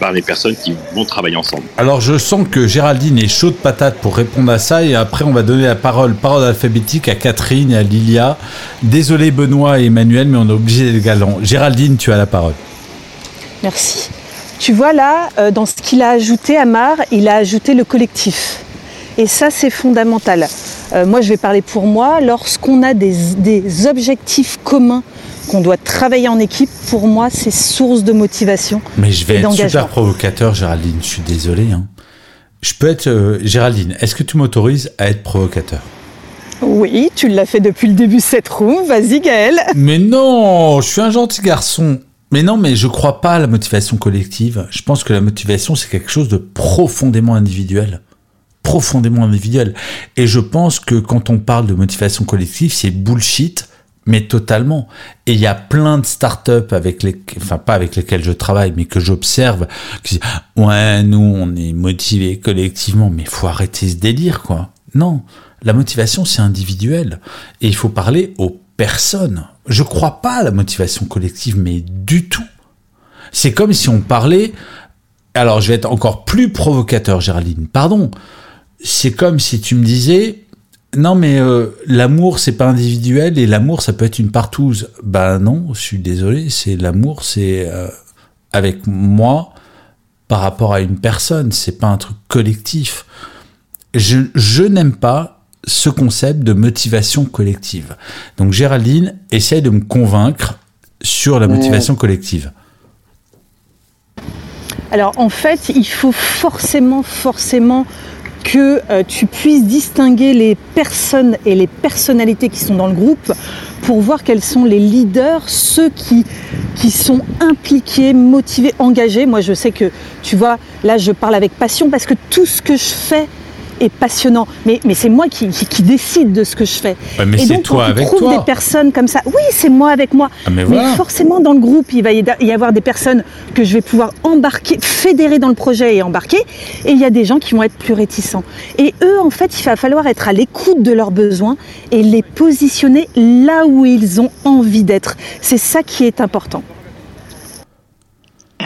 par les personnes qui vont travailler ensemble. Alors je sens que Géraldine est chaude patate pour répondre à ça et après on va donner la parole, parole alphabétique à Catherine et à Lilia. Désolé Benoît et Emmanuel mais on est obligé d'être galant. Géraldine, tu as la parole. Merci. Tu vois là, euh, dans ce qu'il a ajouté, Amar, il a ajouté le collectif. Et ça, c'est fondamental. Euh, moi, je vais parler pour moi. Lorsqu'on a des, des objectifs communs, qu'on doit travailler en équipe, pour moi, c'est source de motivation. Mais je vais être super provocateur Géraldine, je suis désolé. hein. Je peux être... euh, Géraldine, est-ce que tu m'autorises à être provocateur? Oui, tu l'as fait depuis le début de cette room. Vas-y, Gaël. Mais non, je suis un gentil garçon. Mais non, mais je crois pas à la motivation collective. Je pense que la motivation, c'est quelque chose de profondément individuel. Profondément individuel. Et je pense que quand on parle de motivation collective, c'est bullshit, mais totalement. Et il y a plein de startups avec les, enfin pas avec lesquelles je travaille, mais que j'observe, qui disent, ouais, nous, on est motivés collectivement, mais faut arrêter ce délire, quoi. Non. La motivation, c'est individuel. Et il faut parler aux personnes. Je crois pas à la motivation collective, mais du tout. C'est comme si on parlait. Alors, je vais être encore plus provocateur, Géraldine. Pardon. C'est comme si tu me disais. Non, mais euh, l'amour, c'est pas individuel et l'amour, ça peut être une partouze. Ben non, je suis désolé. C'est l'amour, c'est euh, avec moi par rapport à une personne. C'est pas un truc collectif. Je, je n'aime pas ce concept de motivation collective. Donc Géraldine, essaye de me convaincre sur la motivation collective. Alors en fait, il faut forcément, forcément que euh, tu puisses distinguer les personnes et les personnalités qui sont dans le groupe pour voir quels sont les leaders, ceux qui, qui sont impliqués, motivés, engagés. Moi, je sais que, tu vois, là, je parle avec passion parce que tout ce que je fais est passionnant. Mais, mais c'est moi qui, qui, qui décide de ce que je fais. Ouais, mais Et c'est donc, toi trouves toi. des personnes comme ça, oui, c'est moi avec moi. Ah, mais mais voilà. forcément, dans le groupe, il va y avoir des personnes que je vais pouvoir embarquer, fédérer dans le projet et embarquer. Et il y a des gens qui vont être plus réticents. Et eux, en fait, il va falloir être à l'écoute de leurs besoins et les positionner là où ils ont envie d'être. C'est ça qui est important.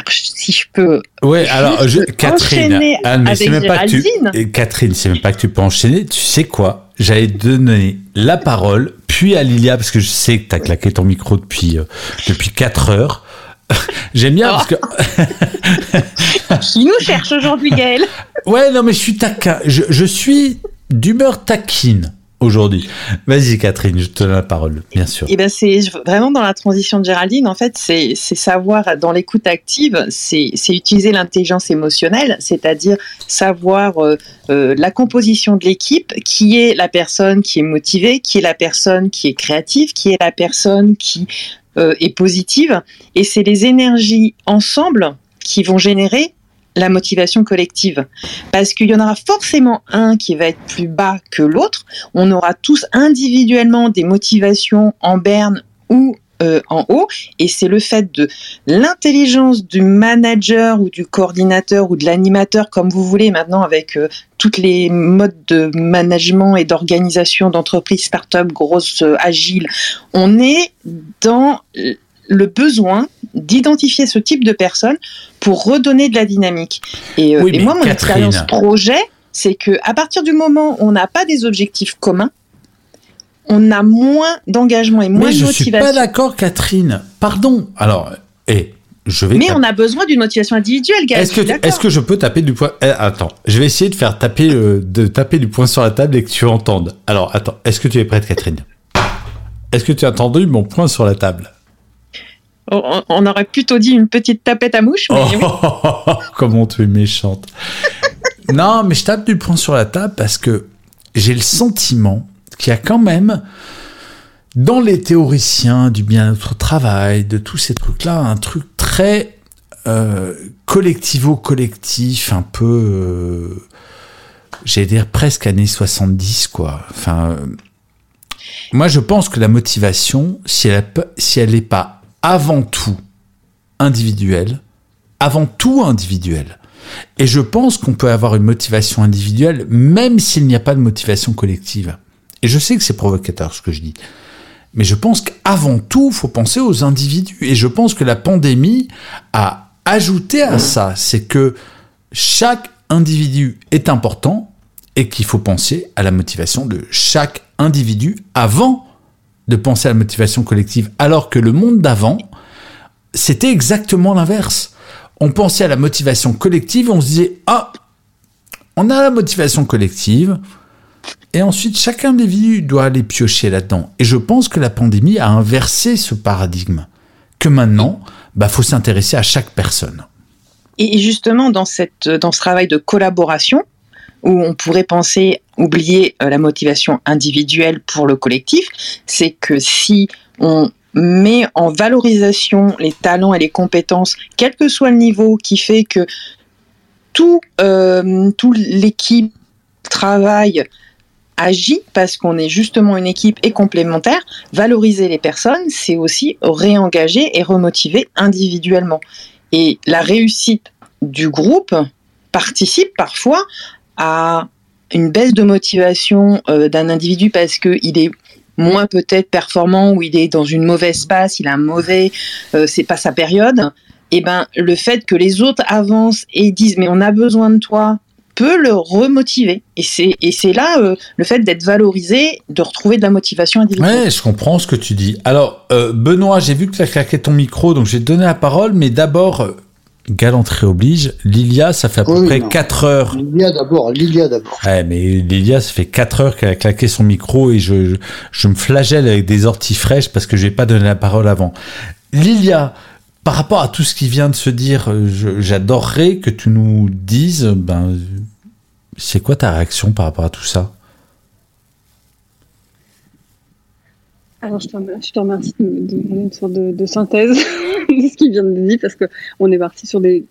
Si je peux. Ouais, alors je, Catherine, ah, mais avec même pas que tu, et Catherine, c'est même pas que tu peux enchaîner. Tu sais quoi? J'allais donner la parole, puis à Lilia parce que je sais que t'as claqué ton micro depuis euh, depuis quatre heures. J'aime bien parce que Qui nous cherche aujourd'hui, Gaël ouais non mais je suis taquin, je, je suis d'humeur taquine aujourd'hui. Vas-y Catherine, je te donne la parole, bien sûr. Eh ben c'est vraiment dans la transition de Géraldine. En fait, c'est savoir dans l'écoute active, c'est utiliser l'intelligence émotionnelle, c'est-à-dire savoir euh, euh, la composition de l'équipe, qui est la personne qui est motivée, qui est la personne qui est créative, qui est la personne qui euh, est positive, et c'est les énergies ensemble qui vont générer la motivation collective. Parce qu'il y en aura forcément un qui va être plus bas que l'autre. On aura tous individuellement des motivations en berne ou euh, en haut. Et c'est le fait de l'intelligence du manager ou du coordinateur ou de l'animateur, comme vous voulez maintenant, avec euh, toutes les modes de management et d'organisation d'entreprise, start-up, grosse, euh, agile. On est dans le besoin d'identifier ce type de personnes pour redonner de la dynamique. Et, euh, Oui, et moi, mon Catherine- expérience projet, c'est que à partir du moment où on n'a pas des objectifs communs, on a moins d'engagement et moins Mais de je suis pas motivation. d'accord Catherine. Pardon. Alors, eh, je vais Mais taper- on a besoin d'une motivation individuelle, Gaël. Est-ce que, est-ce que je peux taper du poing Eh, Attends, je vais essayer de faire taper le- de taper du poing sur la table et que tu entendes. Alors, attends, est-ce que tu es prête, Catherine? Est-ce que tu as entendu mon poing sur la table? On, on aurait plutôt dit une petite tapette à mouche. Oh, comment tu es méchante. non, mais je tape du poing sur la table parce que j'ai le sentiment qu'il y a quand même, dans les théoriciens du bien-être au travail, de tous ces trucs-là, un truc très euh, collectivo-collectif, un peu, euh, j'allais dire presque années 70, quoi. Enfin, euh, moi je pense que la motivation, si elle n'est pas avant tout individuelle, avant tout individuelle, Et je pense qu'on peut avoir une motivation individuelle même s'il n'y a pas de motivation collective. Et je sais que c'est provocateur ce que je dis. Mais je pense qu'avant tout, il faut penser aux individus. Et je pense que la pandémie a ajouté à ça, c'est que chaque individu est important et qu'il faut penser à la motivation de chaque individu avant de penser à la motivation collective. Alors que le monde d'avant, c'était exactement l'inverse. On pensait à la motivation collective, on se disait, ah, on a la motivation collective, et ensuite chaque individu doit aller piocher là-dedans. Et je pense que la pandémie a inversé ce paradigme, que maintenant, bah, faut s'intéresser à chaque personne. Et justement, dans, cette, dans ce travail de collaboration, où on pourrait penser oublier euh, la motivation individuelle pour le collectif, c'est que si on met en valorisation les talents et les compétences, quel que soit le niveau, qui fait que tout, euh, tout l'équipe travaille agit parce qu'on est justement une équipe et complémentaire, valoriser les personnes, c'est aussi réengager et remotiver individuellement. Et la réussite du groupe participe parfois à une baisse de motivation euh, d'un individu parce qu'il est moins peut-être performant ou il est dans une mauvaise passe, il a un mauvais, euh, c'est pas sa période. Et eh ben le fait que les autres avancent et disent mais on a besoin de toi peut le remotiver. Et c'est, et c'est là euh, le fait d'être valorisé, de retrouver de la motivation individuelle. Ouais, je comprends ce que tu dis. Alors, Benoît, j'ai vu que tu as claqué ton micro, donc j'ai donné la parole, mais d'abord, galanterie oblige. Lilia, ça fait à peu près 4 heures. Lilia d'abord, Lilia d'abord. Ouais, mais Lilia, ça fait 4 heures qu'elle a claqué son micro et je, je, me flagelle avec des orties fraîches parce que je n'ai pas donné la parole avant. Lilia, par rapport à tout ce qui vient de se dire, j'adorerais que tu nous dises, ben, c'est quoi ta réaction par rapport à tout ça? Alors, je te remercie, de, donner une sorte de, synthèse de ce qu'il vient de dire, parce qu'on est parti sur des,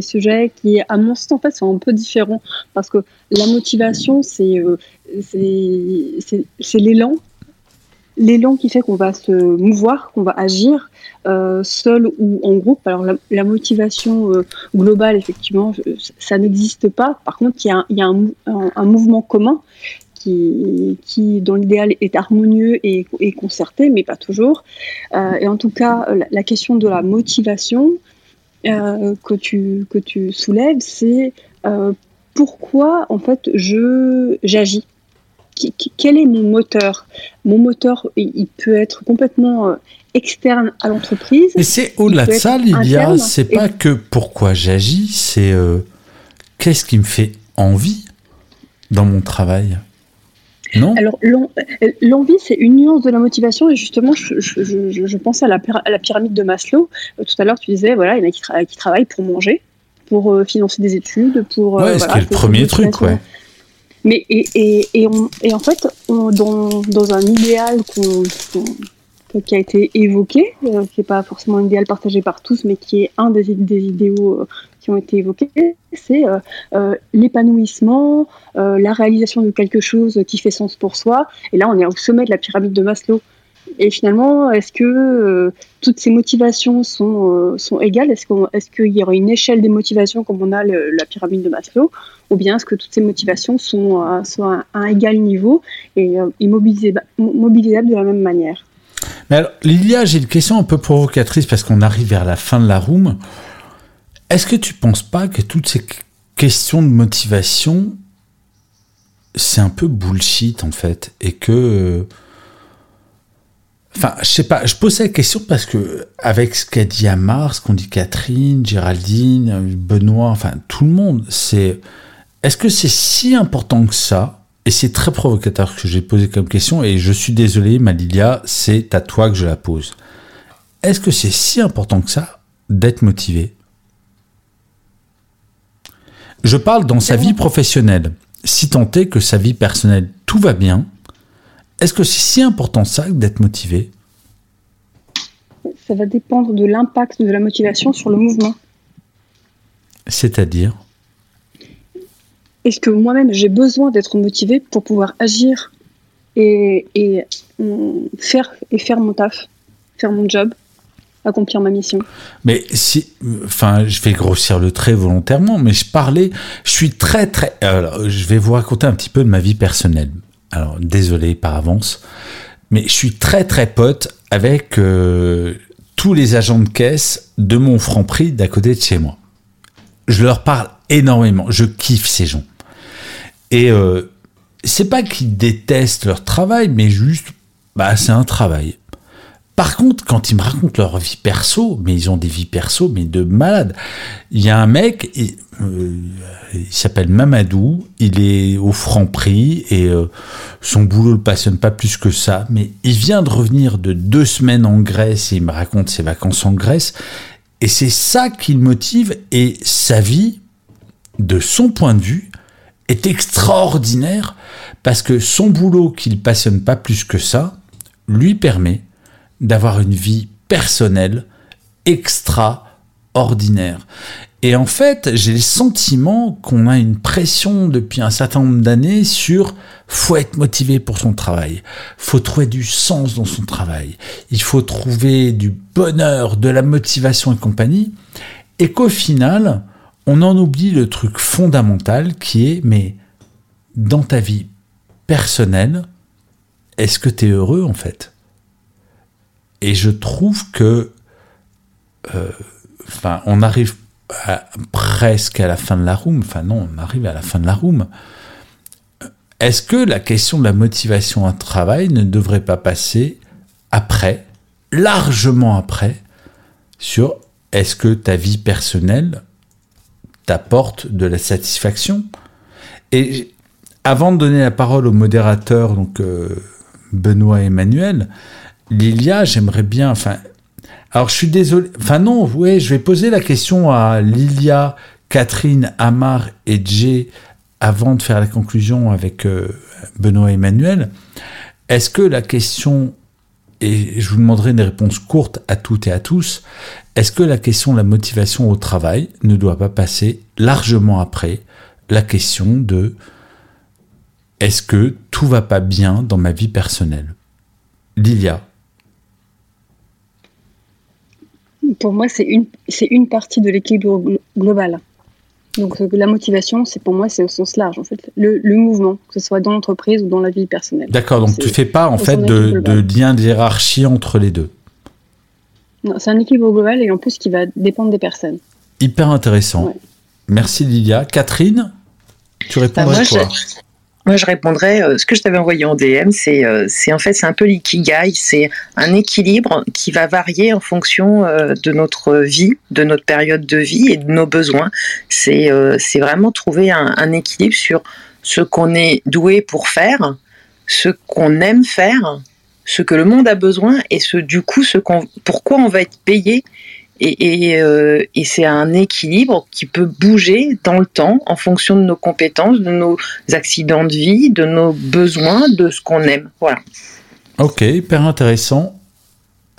sujets qui, à mon sens, en fait, sont un peu différents. Parce que la motivation, c'est euh, l'élan. L'élan qui fait qu'on va se mouvoir, qu'on va agir euh, seul ou en groupe. Alors, la, motivation euh, globale, effectivement, ça n'existe pas. Par contre, il y a, un mouvement commun qui, qui dans l'idéal est harmonieux et, concerté, mais pas toujours. Euh, et en tout cas, la, question de la motivation euh, que, tu, que tu soulèves, c'est euh, pourquoi en fait je j'agis? Quel est mon moteur? Mon moteur, il peut être complètement externe à l'entreprise. Et c'est au-delà de ça, Lydia, c'est pas que pourquoi j'agis, c'est qu'est-ce qui me fait envie dans mon travail? Alors, l'envie, c'est une nuance de la motivation. Et justement, je, pensais à la, à la, pyramide de Maslow. Euh, tout à l'heure, tu disais, voilà, il y en a qui, travaillent pour manger, pour euh, financer des études, pour. Euh, ouais, ce qui est le premier truc, ouais. Mais, et, et, et, et en fait, dans, dans, un idéal qui a été évoqué, qui n'est pas forcément idéal partagé par tous, mais qui est un des, des idéaux qui ont été évoqués, c'est euh, euh, l'épanouissement, euh, la réalisation de quelque chose qui fait sens pour soi. Et là, on est au sommet de la pyramide de Maslow. Et finalement, est-ce que toutes ces motivations sont, sont égales? Est-ce qu'il est y aurait une échelle des motivations comme on a la pyramide de Maslow? Ou bien est-ce que toutes ces motivations sont, sont à, un égal niveau et, mobilisables de la même manière? Mais alors, Lilia, j'ai une question un peu provocatrice parce qu'on arrive vers la fin de la room. Est-ce que tu penses pas que toutes ces questions de motivation, c'est un peu bullshit en fait et que euh, Enfin, je sais pas, je pose cette question parce que, avec ce qu'a dit Amar, ce qu'ont dit Catherine, Géraldine, Benoît, enfin, tout le monde, c'est. Est-ce que c'est si important que ça Et c'est très provocateur que j'ai posé comme question, et je suis désolé, Malilia, c'est à toi que je la pose. Est-ce que c'est si important que ça d'être motivé? Je parle dans sa vie professionnelle. Si tant est que sa vie personnelle, tout va bien, est-ce que c'est si important ça d'être motivé? Ça va dépendre de l'impact de la motivation sur le mouvement. C'est-à-dire? Est-ce que moi-même j'ai besoin d'être motivé pour pouvoir agir et, et, faire, et faire mon taf, faire mon job accomplir ma mission. Mais si, enfin, je vais grossir le trait volontairement, mais je parlais, je suis très très. Alors, je vais vous raconter un petit peu de ma vie personnelle. Alors, désolé par avance, mais je suis très très pote avec euh, tous les agents de caisse de mon franc prix d'à côté de chez moi. Je leur parle énormément, je kiffe ces gens. Et euh, c'est pas qu'ils détestent leur travail, mais juste, bah, c'est un travail. Par contre, quand ils me racontent leur vie perso, mais ils ont des vies perso, mais de malade. Il y a un mec, il, euh, il s'appelle Mamadou, il est au franc prix et euh, son boulot le passionne pas plus que ça, mais il vient de revenir de deux semaines en Grèce et il me raconte ses vacances en Grèce et c'est ça qui le motive et sa vie, de son point de vue, est extraordinaire parce que son boulot qui le passionne pas plus que ça lui permet d'avoir une vie personnelle extraordinaire. Et en fait, j'ai le sentiment qu'on a une pression depuis un certain nombre d'années sur faut être motivé pour son travail, faut trouver du sens dans son travail, il faut trouver du bonheur, de la motivation et compagnie, et qu'au final, on en oublie le truc fondamental qui est mais dans ta vie personnelle, est-ce que tu es heureux en fait? Et je trouve que, euh, enfin, on arrive presque à la fin de la room. Enfin non, on arrive à la fin de la room. Est-ce que la question de la motivation à travail ne devrait pas passer après, largement après, sur est-ce que ta vie personnelle t'apporte de la satisfaction Et avant de donner la parole au modérateur, donc euh, Benoît Emmanuel, Lilia, j'aimerais bien. Enfin, alors je suis désolé. Enfin non, ouais, je vais poser la question à Lilia, Catherine, Amar et Jay avant de faire la conclusion avec euh, Benoît Emmanuel. Est-ce que la question, et je vous demanderai une réponse courte à toutes et à tous, est-ce que la question de la motivation au travail ne doit pas passer largement après la question de est-ce que tout va pas bien dans ma vie personnelle? Lilia pour moi, c'est une, partie de l'équilibre global. Donc euh, la motivation, c'est pour moi, c'est au sens large en fait, le, mouvement, que ce soit dans l'entreprise ou dans la vie personnelle. D'accord, donc tu fais pas en fait de, de, lien de hiérarchie entre les deux. Non, c'est un équilibre global et en plus qui va dépendre des personnes. Hyper intéressant. Merci Lilia. Catherine, tu réponds bah, à quoi? moi, je répondrais, euh, ce que je t'avais envoyé en DM, c'est euh, c'est en fait, c'est un peu l'ikigai, c'est un équilibre qui va varier en fonction euh, de notre vie, de notre période de vie et de nos besoins. C'est c'est vraiment trouver un, un, équilibre sur ce qu'on est doué pour faire, ce qu'on aime faire, ce que le monde a besoin et ce du coup ce pourquoi on va être payé euh, et, c'est un équilibre qui peut bouger dans le temps en fonction de nos compétences, de nos accidents de vie, de nos besoins, de ce qu'on aime. Voilà. Ok, hyper intéressant.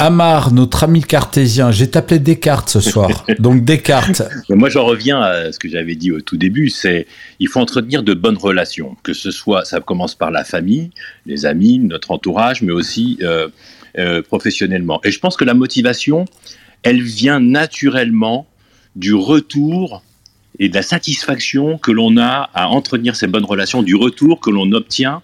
Amar, notre ami cartésien, j'ai tapé Descartes ce soir. Donc Descartes. Moi, j'en reviens à ce que j'avais dit au tout début, c'est il faut entretenir de bonnes relations, que ce soit, ça commence par la famille, les amis, notre entourage, mais aussi euh, euh, professionnellement. Et je pense que la motivation, elle vient naturellement du retour et de la satisfaction que l'on a à entretenir ces bonnes relations, du retour que l'on obtient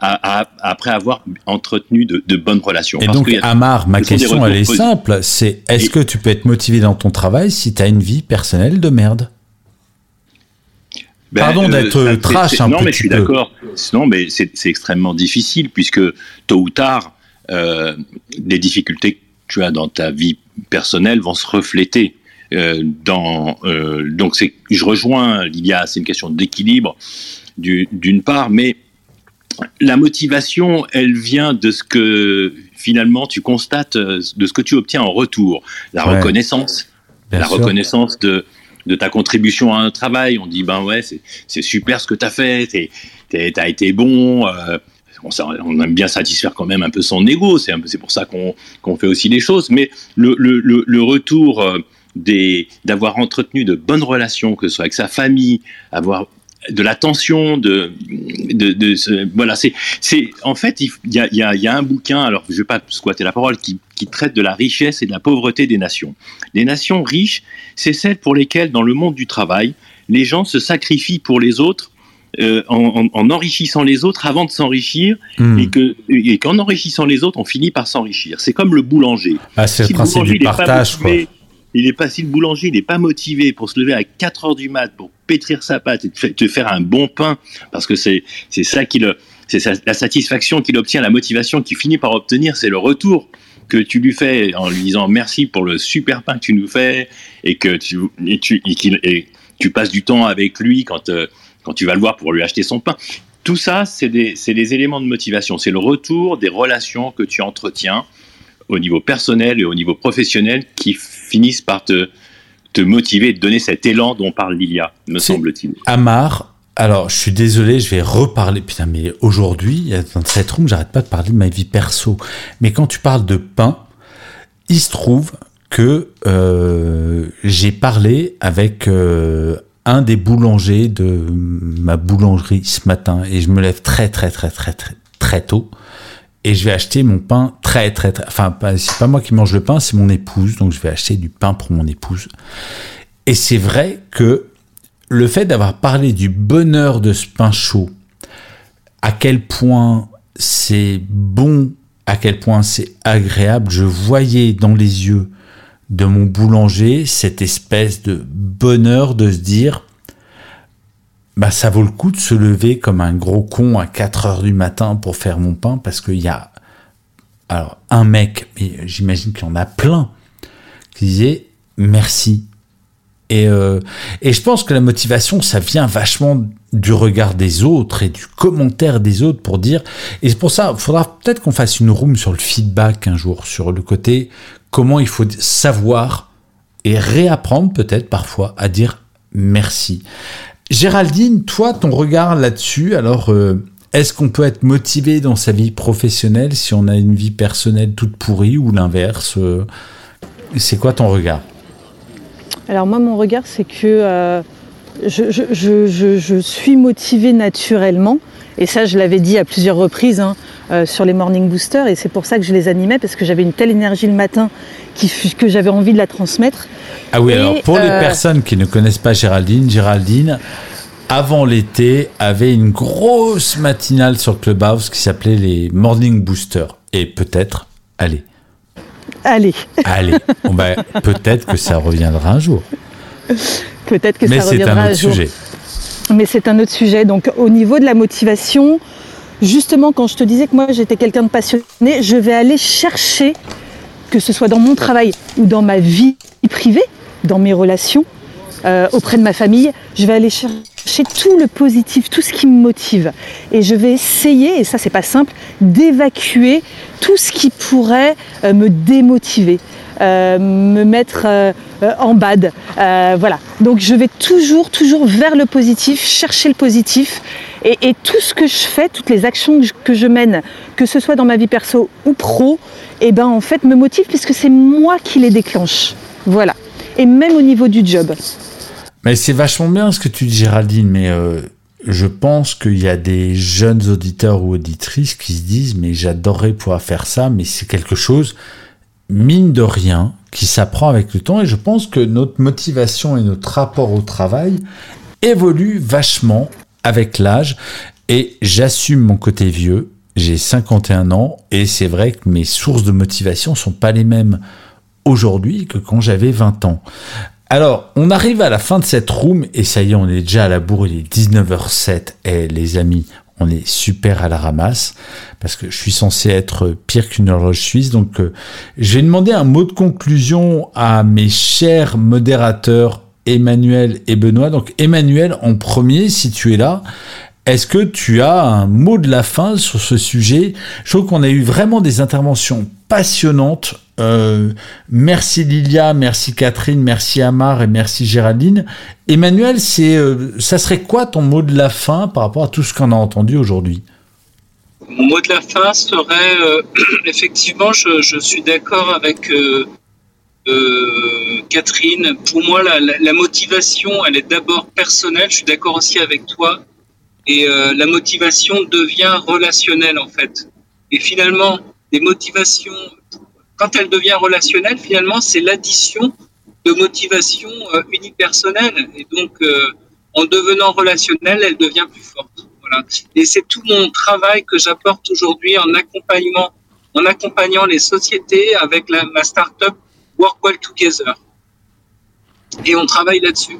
après avoir entretenu de, bonnes relations. Et donc, Amar, ma question, elle est simple, c'est est-ce que tu peux être motivé dans ton travail si tu as une vie personnelle de merde? Ben, Pardon euh, d'être trash un Non, mais je suis d'accord. Non, mais c'est extrêmement difficile puisque tôt ou tard, euh, les difficultés que tu as dans ta vie personnels vont se refléter euh, dans. Euh, donc, je rejoins Lilia, c'est une question d'équilibre d'une part, mais la motivation, elle vient de ce que finalement tu constates, euh, de ce que tu obtiens en retour. La reconnaissance, la reconnaissance de, de ta contribution à un travail. On dit, ben ouais, c'est super ce que tu as fait, tu as été bon, on, aime bien satisfaire quand même un peu son ego, c'est pour ça qu'on fait aussi les choses, mais le, retour euh, d'avoir entretenu de bonnes relations, que ce soit avec sa famille, avoir de l'attention, de, de, voilà, c'est, en fait, il y a, un bouquin, alors je vais pas squatter la parole, qui, qui traite de la richesse et de la pauvreté des nations. Les nations riches, c'est celles pour lesquelles, dans le monde du travail, les gens se sacrifient pour les autres euh, en, enrichissant les autres avant de s'enrichir hmm. et que et qu'en enrichissant les autres, on finit par s'enrichir. C'est comme le boulanger. Ah, c'est le principe du partage, quoi. Il est pas si le boulanger, il n'est pas motivé pour se lever à 4 heures du mat pour pétrir sa pâte et te faire un bon pain, parce que c'est c'est ça qui le c'est la satisfaction qu'il obtient, la motivation qu'il finit par obtenir, c'est le retour que tu lui fais en lui disant merci pour le super pain que tu nous fais et que tu passes du temps avec lui quand euh, quand tu vas le voir pour lui acheter son pain. Tout ça, c'est des, des éléments de motivation. C'est le retour des relations que tu entretiens au niveau personnel et au niveau professionnel qui finissent par te, te motiver et te donner cet élan dont parle Lilia, me semble-t-il. Amar, alors je suis désolé, je vais reparler. Putain, mais aujourd'hui, dans cette room, j'arrête pas de parler de ma vie perso. Mais quand tu parles de pain, il se trouve que euh, j'ai parlé avec euh, un des boulangers de ma boulangerie ce matin et je me lève très très très très très très tôt et je vais acheter mon pain très très très enfin c'est pas moi qui mange le pain c'est mon épouse. Donc je vais acheter du pain pour mon épouse. Et c'est vrai que le fait d'avoir parlé du bonheur de ce pain chaud à quel point c'est bon à quel point c'est agréable je voyais dans les yeux de mon boulanger cette espèce de bonheur de se dire bah ça vaut le coup de se lever comme un gros con à 4 heures du matin pour faire mon pain parce qu'il y a alors un mec, mais j'imagine qu'il y en a plein, qui disait merci. Et, euh, et je pense que la motivation, ça vient vachement du regard des autres et du commentaire des autres pour dire. Et c'est pour ça, il faudra peut-être qu'on fasse une room sur le feedback un jour, sur le côté comment il faut savoir et réapprendre peut-être parfois à dire merci. Géraldine, toi, ton regard là-dessus, alors euh, est-ce qu'on peut être motivé dans sa vie professionnelle si on a une vie personnelle toute pourrie ou l'inverse euh, C'est quoi ton regard? Alors moi, mon regard, c'est que euh, je, suis motivée naturellement. Et ça, je l'avais dit à plusieurs reprises hein, sur les morning boosters, et c'est pour ça que je les animais, parce que j'avais une telle énergie le matin que j'avais envie de la transmettre. Ah oui, alors pour les euh, personnes qui ne connaissent pas Géraldine, Géraldine, avant l'été, avait une grosse matinale sur Clubhouse qui s'appelait les Morning Boosters. Et peut-être, allez. Allez. Allez. peut-être que ça reviendra un jour. Peut-être que ça reviendra un autre sujet. Mais c'est un autre sujet. Donc au niveau de la motivation, justement quand je te disais que moi j'étais quelqu'un de passionné, je vais aller chercher, que ce soit dans mon travail ou dans ma vie privée, dans mes relations, euh, auprès de ma famille, je vais aller chercher tout le positif, tout ce qui me motive. Et je vais essayer, et ça c'est pas simple, d'évacuer tout ce qui pourrait euh, me démotiver. Euh, me mettre en bad. voilà. Donc je vais toujours, toujours vers le positif, chercher le positif. Et, tout ce que je fais, toutes les actions que je, mène, que ce soit dans ma vie perso ou pro, eh ben en fait me motive puisque c'est moi qui les déclenche. Voilà et même au niveau du job. Mais c'est vachement bien ce que tu dis, Géraldine, mais euh, je pense qu'il y a des jeunes auditeurs ou auditrices qui se disent Mais j'adorerais pouvoir faire ça, mais c'est quelque chose, mine de rien, qui s'apprend avec le temps. Et je pense que notre motivation et notre rapport au travail évoluent vachement avec l'âge. Et j'assume mon côté vieux. J'ai 51 ans et c'est vrai que mes sources de motivation sont pas les mêmes aujourd'hui que quand j'avais 20 ans. Alors, on arrive à la fin de cette room et ça y est, on est déjà à la bourre, il est 19h07 et eh, les amis, on est super à la ramasse parce que je suis censé être pire qu'une horloge suisse. Donc, euh, je vais demander un mot de conclusion à mes chers modérateurs Emmanuel et Benoît. Donc, Emmanuel, en premier, si tu es là, est-ce que tu as un mot de la fin sur ce sujet? Je trouve qu'on a eu vraiment des interventions passionnantes euh, merci Lilia, merci Catherine, merci Amar et merci Géraldine. Emmanuel, c'est, euh, ça serait quoi ton mot de la fin par rapport à tout ce qu'on a entendu aujourd'hui? Mon mot de la fin serait euh, effectivement, je, suis d'accord avec Catherine. Pour moi, la, motivation, elle est d'abord personnelle. Je suis d'accord aussi avec toi. Et la motivation devient relationnelle en fait. Et finalement, des motivations quand elle devient relationnelle, finalement, c'est l'addition de motivation euh, unipersonnelle. Et donc, euh, en devenant relationnelle, elle devient plus forte. Voilà. Et c'est tout mon travail que j'apporte aujourd'hui en accompagnement, en accompagnant les sociétés avec ma startup Work Well Together. Et on travaille là-dessus.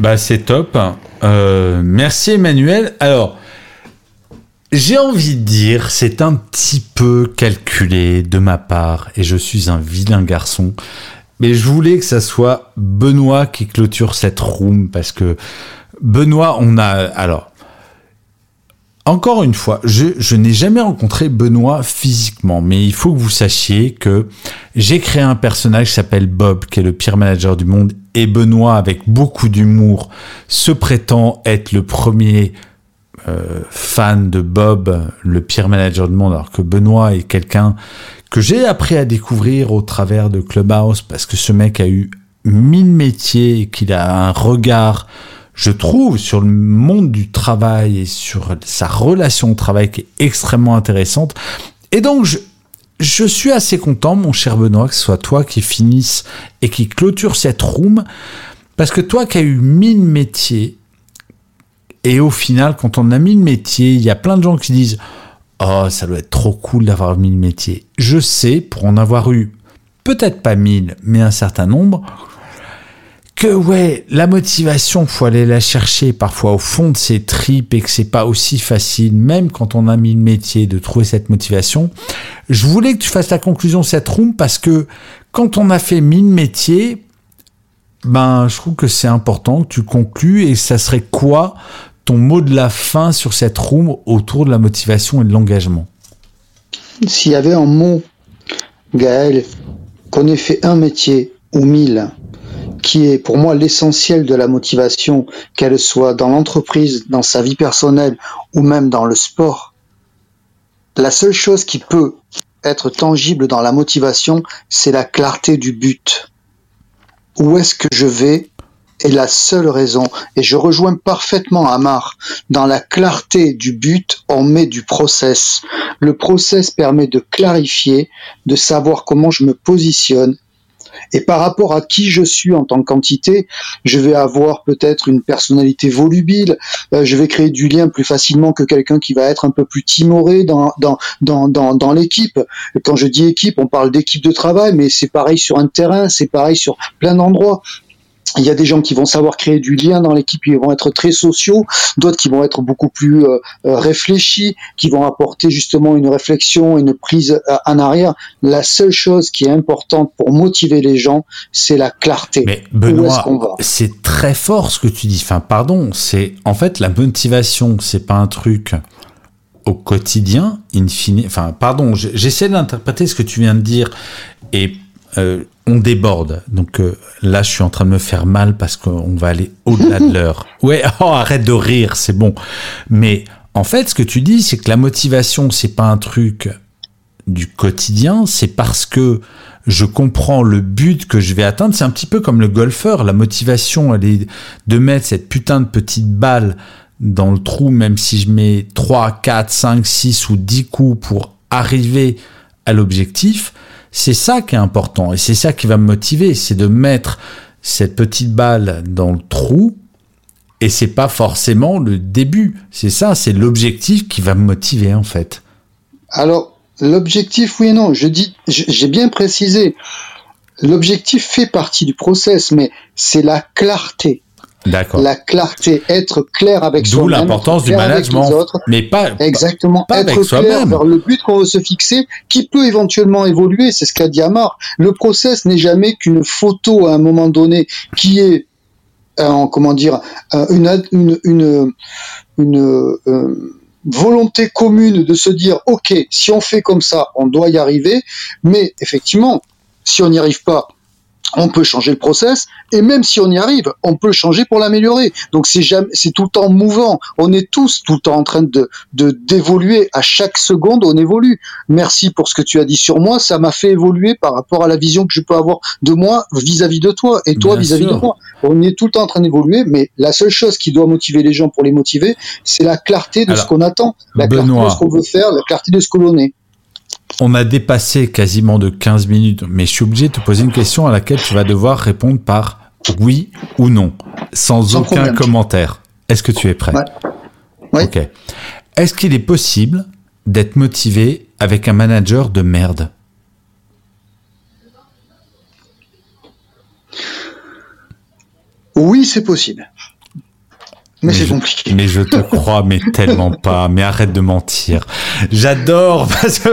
Bah, c'est top. Euh, merci Emmanuel. Alors, j'ai envie de dire, c'est un petit peu calculé de ma part, et je suis un vilain garçon. Mais je voulais que ça soit Benoît qui clôture cette room, parce que Benoît, on a... Alors, encore une fois, je, n'ai jamais rencontré Benoît physiquement, mais il faut que vous sachiez que j'ai créé un personnage qui s'appelle Bob, qui est le pire manager du monde, et Benoît, avec beaucoup d'humour, se prétend être le premier euh, fan de Bob, le pire manager du monde, alors que Benoît est quelqu'un que j'ai appris à découvrir au travers de Clubhouse, parce que ce mec a eu mille métiers et qu'il a un regard, je trouve, sur le monde du travail et sur sa relation au travail qui est extrêmement intéressante. Et donc, je, je suis assez content, mon cher Benoît, que ce soit toi qui finisse et qui clôture cette room, parce que toi qui as eu mille métiers, et au final, quand on a mille métiers, il y a plein de gens qui disent Oh, ça doit être trop cool d'avoir mille métiers. Je sais, pour en avoir eu peut-être pas mille, mais un certain nombre, que ouais, la motivation, faut aller la chercher parfois au fond de ses tripes et que c'est pas aussi facile, même quand on a mis le métier, de trouver cette motivation. Je voulais que tu fasses la conclusion de cette room parce que quand on a fait mille métiers, ben, je trouve que c'est important que tu conclues et ça serait quoi ton mot de la fin sur cette room autour de la motivation et de l'engagement? S'il y avait un mot, Gaël, qu'on ait fait un métier ou mille, qui est pour moi l'essentiel de la motivation, qu'elle soit dans l'entreprise, dans sa vie personnelle ou même dans le sport. La seule chose qui peut être tangible dans la motivation, c'est la clarté du but. Où est-ce que je vais est la seule raison. Et je rejoins parfaitement Amar. Dans la clarté du but, on met du process. Le process permet de clarifier, de savoir comment je me positionne, et par rapport à qui je suis en tant qu'entité, je vais avoir peut-être une personnalité volubile, euh, je vais créer du lien plus facilement que quelqu'un qui va être un peu plus timoré dans, dans, l'équipe. Quand je dis équipe, on parle d'équipe de travail, mais c'est pareil sur un terrain, c'est pareil sur plein d'endroits il y a des gens qui vont savoir créer du lien dans l'équipe, ils vont être très sociaux, d'autres qui vont être beaucoup plus euh, euh, réfléchis, qui vont apporter justement une réflexion, une prise euh, en arrière. La seule chose qui est importante pour motiver les gens, c'est la clarté. Mais Benoît, c'est très fort ce que tu dis. Enfin, pardon, c'est en fait la motivation, c'est pas un truc au quotidien, in fine. Enfin, pardon, j'essaie d'interpréter ce que tu viens de dire et euh, on déborde. Donc euh, là, je suis en train de me faire mal parce qu'on va aller au-delà de l'heure. Ouais, oh, arrête de rire, c'est bon. Mais en fait, ce que tu dis, c'est que la motivation, c'est pas un truc du quotidien, c'est parce que je comprends le but que je vais atteindre. C'est un petit peu comme le golfeur. La motivation, elle est de mettre cette putain de petite balle dans le trou, même si je mets 3, 4, 5, 6 ou 10 coups pour arriver à l'objectif. C'est ça qui est important et c'est ça qui va me motiver, c'est de mettre cette petite balle dans le trou et c'est pas forcément le début. C'est ça, c'est l'objectif qui va me motiver en fait. Alors, l'objectif, oui et non. Je dis, j'ai bien précisé. L'objectif fait partie du process, mais c'est la clarté. D'accord. La clarté, être clair avec soi-même. D'où l'importance du management. Autres, mais pas, exactement, pas être clair vers le but qu'on veut se fixer, qui peut éventuellement évoluer. C'est ce qu'a dit Amar. Le process n'est jamais qu'une photo à un moment donné qui est, euh, comment dire, euh, une, une, une, une euh, volonté commune de se dire, OK, si on fait comme ça, on doit y arriver. Mais effectivement, si on n'y arrive pas, on peut changer le process et même si on y arrive, on peut le changer pour l'améliorer. Donc c'est jamais, c'est tout le temps mouvant. On est tous tout le temps en train de de d'évoluer. À chaque seconde, on évolue. Merci pour ce que tu as dit sur moi. Ça m'a fait évoluer par rapport à la vision que je peux avoir de moi vis-à-vis de toi et toi vis-à-vis de moi. On est tout le temps en train d'évoluer, mais la seule chose qui doit motiver les gens pour les motiver, c'est la clarté de ce qu'on attend, la clarté de ce qu'on veut faire, la clarté de ce que l'on est. on a dépassé quasiment de 15 minutes, mais je suis obligé de te poser une question à laquelle tu vas devoir répondre par oui ou non, sans, Sans aucun problème. commentaire. Est-ce que tu es prêt? Ouais. Oui. Ok. Est-ce qu'il est possible d'être motivé avec un manager de merde? Oui, c'est possible. Mais, c'est compliqué. Mais je te crois, mais tellement pas. Mais arrête de mentir. J'adore parce que.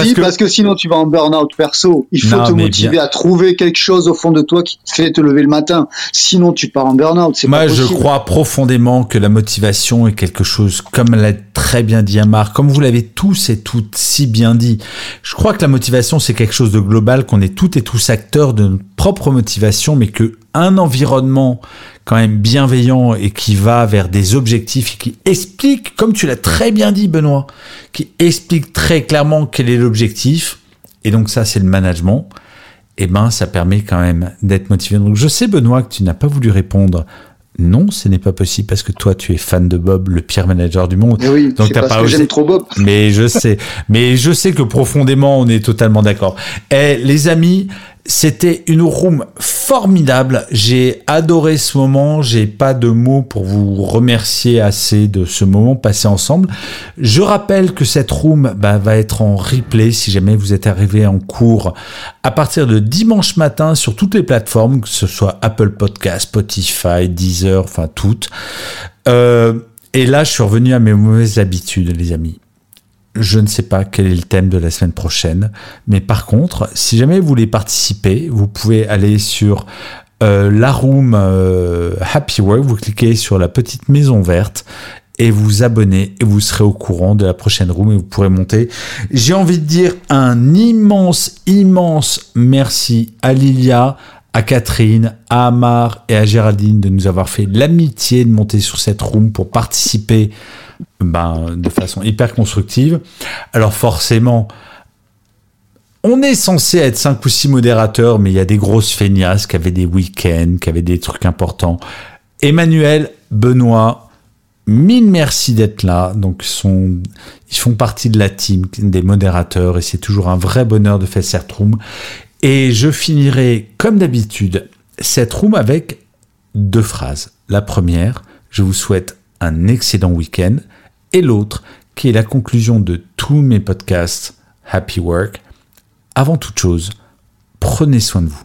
Si, parce que sinon tu vas en burn-out perso. Il faut Non, te motiver bien. à trouver quelque chose au fond de toi qui te fait te lever le matin. Sinon tu pars en burn-out. Moi, pas je crois profondément que la motivation est quelque chose, comme l'a très bien dit Amar, comme vous l'avez tous et toutes si bien dit. Je crois que la motivation, c'est quelque chose de global, qu'on est toutes et tous acteurs de notre propre motivation, mais que un environnement quand même bienveillant et qui va vers des objectifs et qui explique, comme tu l'as très bien dit, Benoît, qui explique très clairement quel est l'objectif. Et donc ça, c'est le management eh ben, ça permet quand même d'être motivé. Donc, je sais, Benoît, que tu n'as pas voulu répondre. Non, ce n'est pas possible parce que toi, tu es fan de Bob, le pire manager du monde. Mais oui, Donc, t'as pas que osé- j'aime trop Bob. Mais je sais, mais je sais que profondément, on est totalement d'accord. Eh, les amis, c'était une room formidable. J'ai adoré ce moment. J'ai pas de mots pour vous remercier assez de ce moment passé ensemble. Je rappelle que cette room bah, va être en replay si jamais vous êtes arrivé en cours à partir de dimanche matin sur toutes les plateformes, que ce soit Apple Podcast, Spotify, Deezer, enfin toutes. Euh, et là, je suis revenu à mes mauvaises habitudes, les amis. Je ne sais pas quel est le thème de la semaine prochaine, mais par contre, si jamais vous voulez participer, vous pouvez aller sur euh, la room euh, Happy Work, vous cliquez sur la petite maison verte et vous abonnez et vous serez au courant de la prochaine room et vous pourrez monter. J'ai envie de dire un immense, immense merci à Lilia, à Catherine, à Amar et à Géraldine de nous avoir fait l'amitié de monter sur cette room pour participer ben, de façon hyper constructive. Alors forcément, on est censé être cinq ou six modérateurs, mais il y a des grosses feignasses qui avaient des week-ends, qui avaient des trucs importants. Emmanuel, Benoît, mille merci d'être là. Donc, ils, font partie de la team des modérateurs et c'est toujours un vrai bonheur de faire cette room. Et je finirai, comme d'habitude, cette room avec deux phrases. La première, je vous souhaite un excellent week-end. Et l'autre, qui est la conclusion de tous mes podcasts Happy Work. Avant toute chose, prenez soin de vous.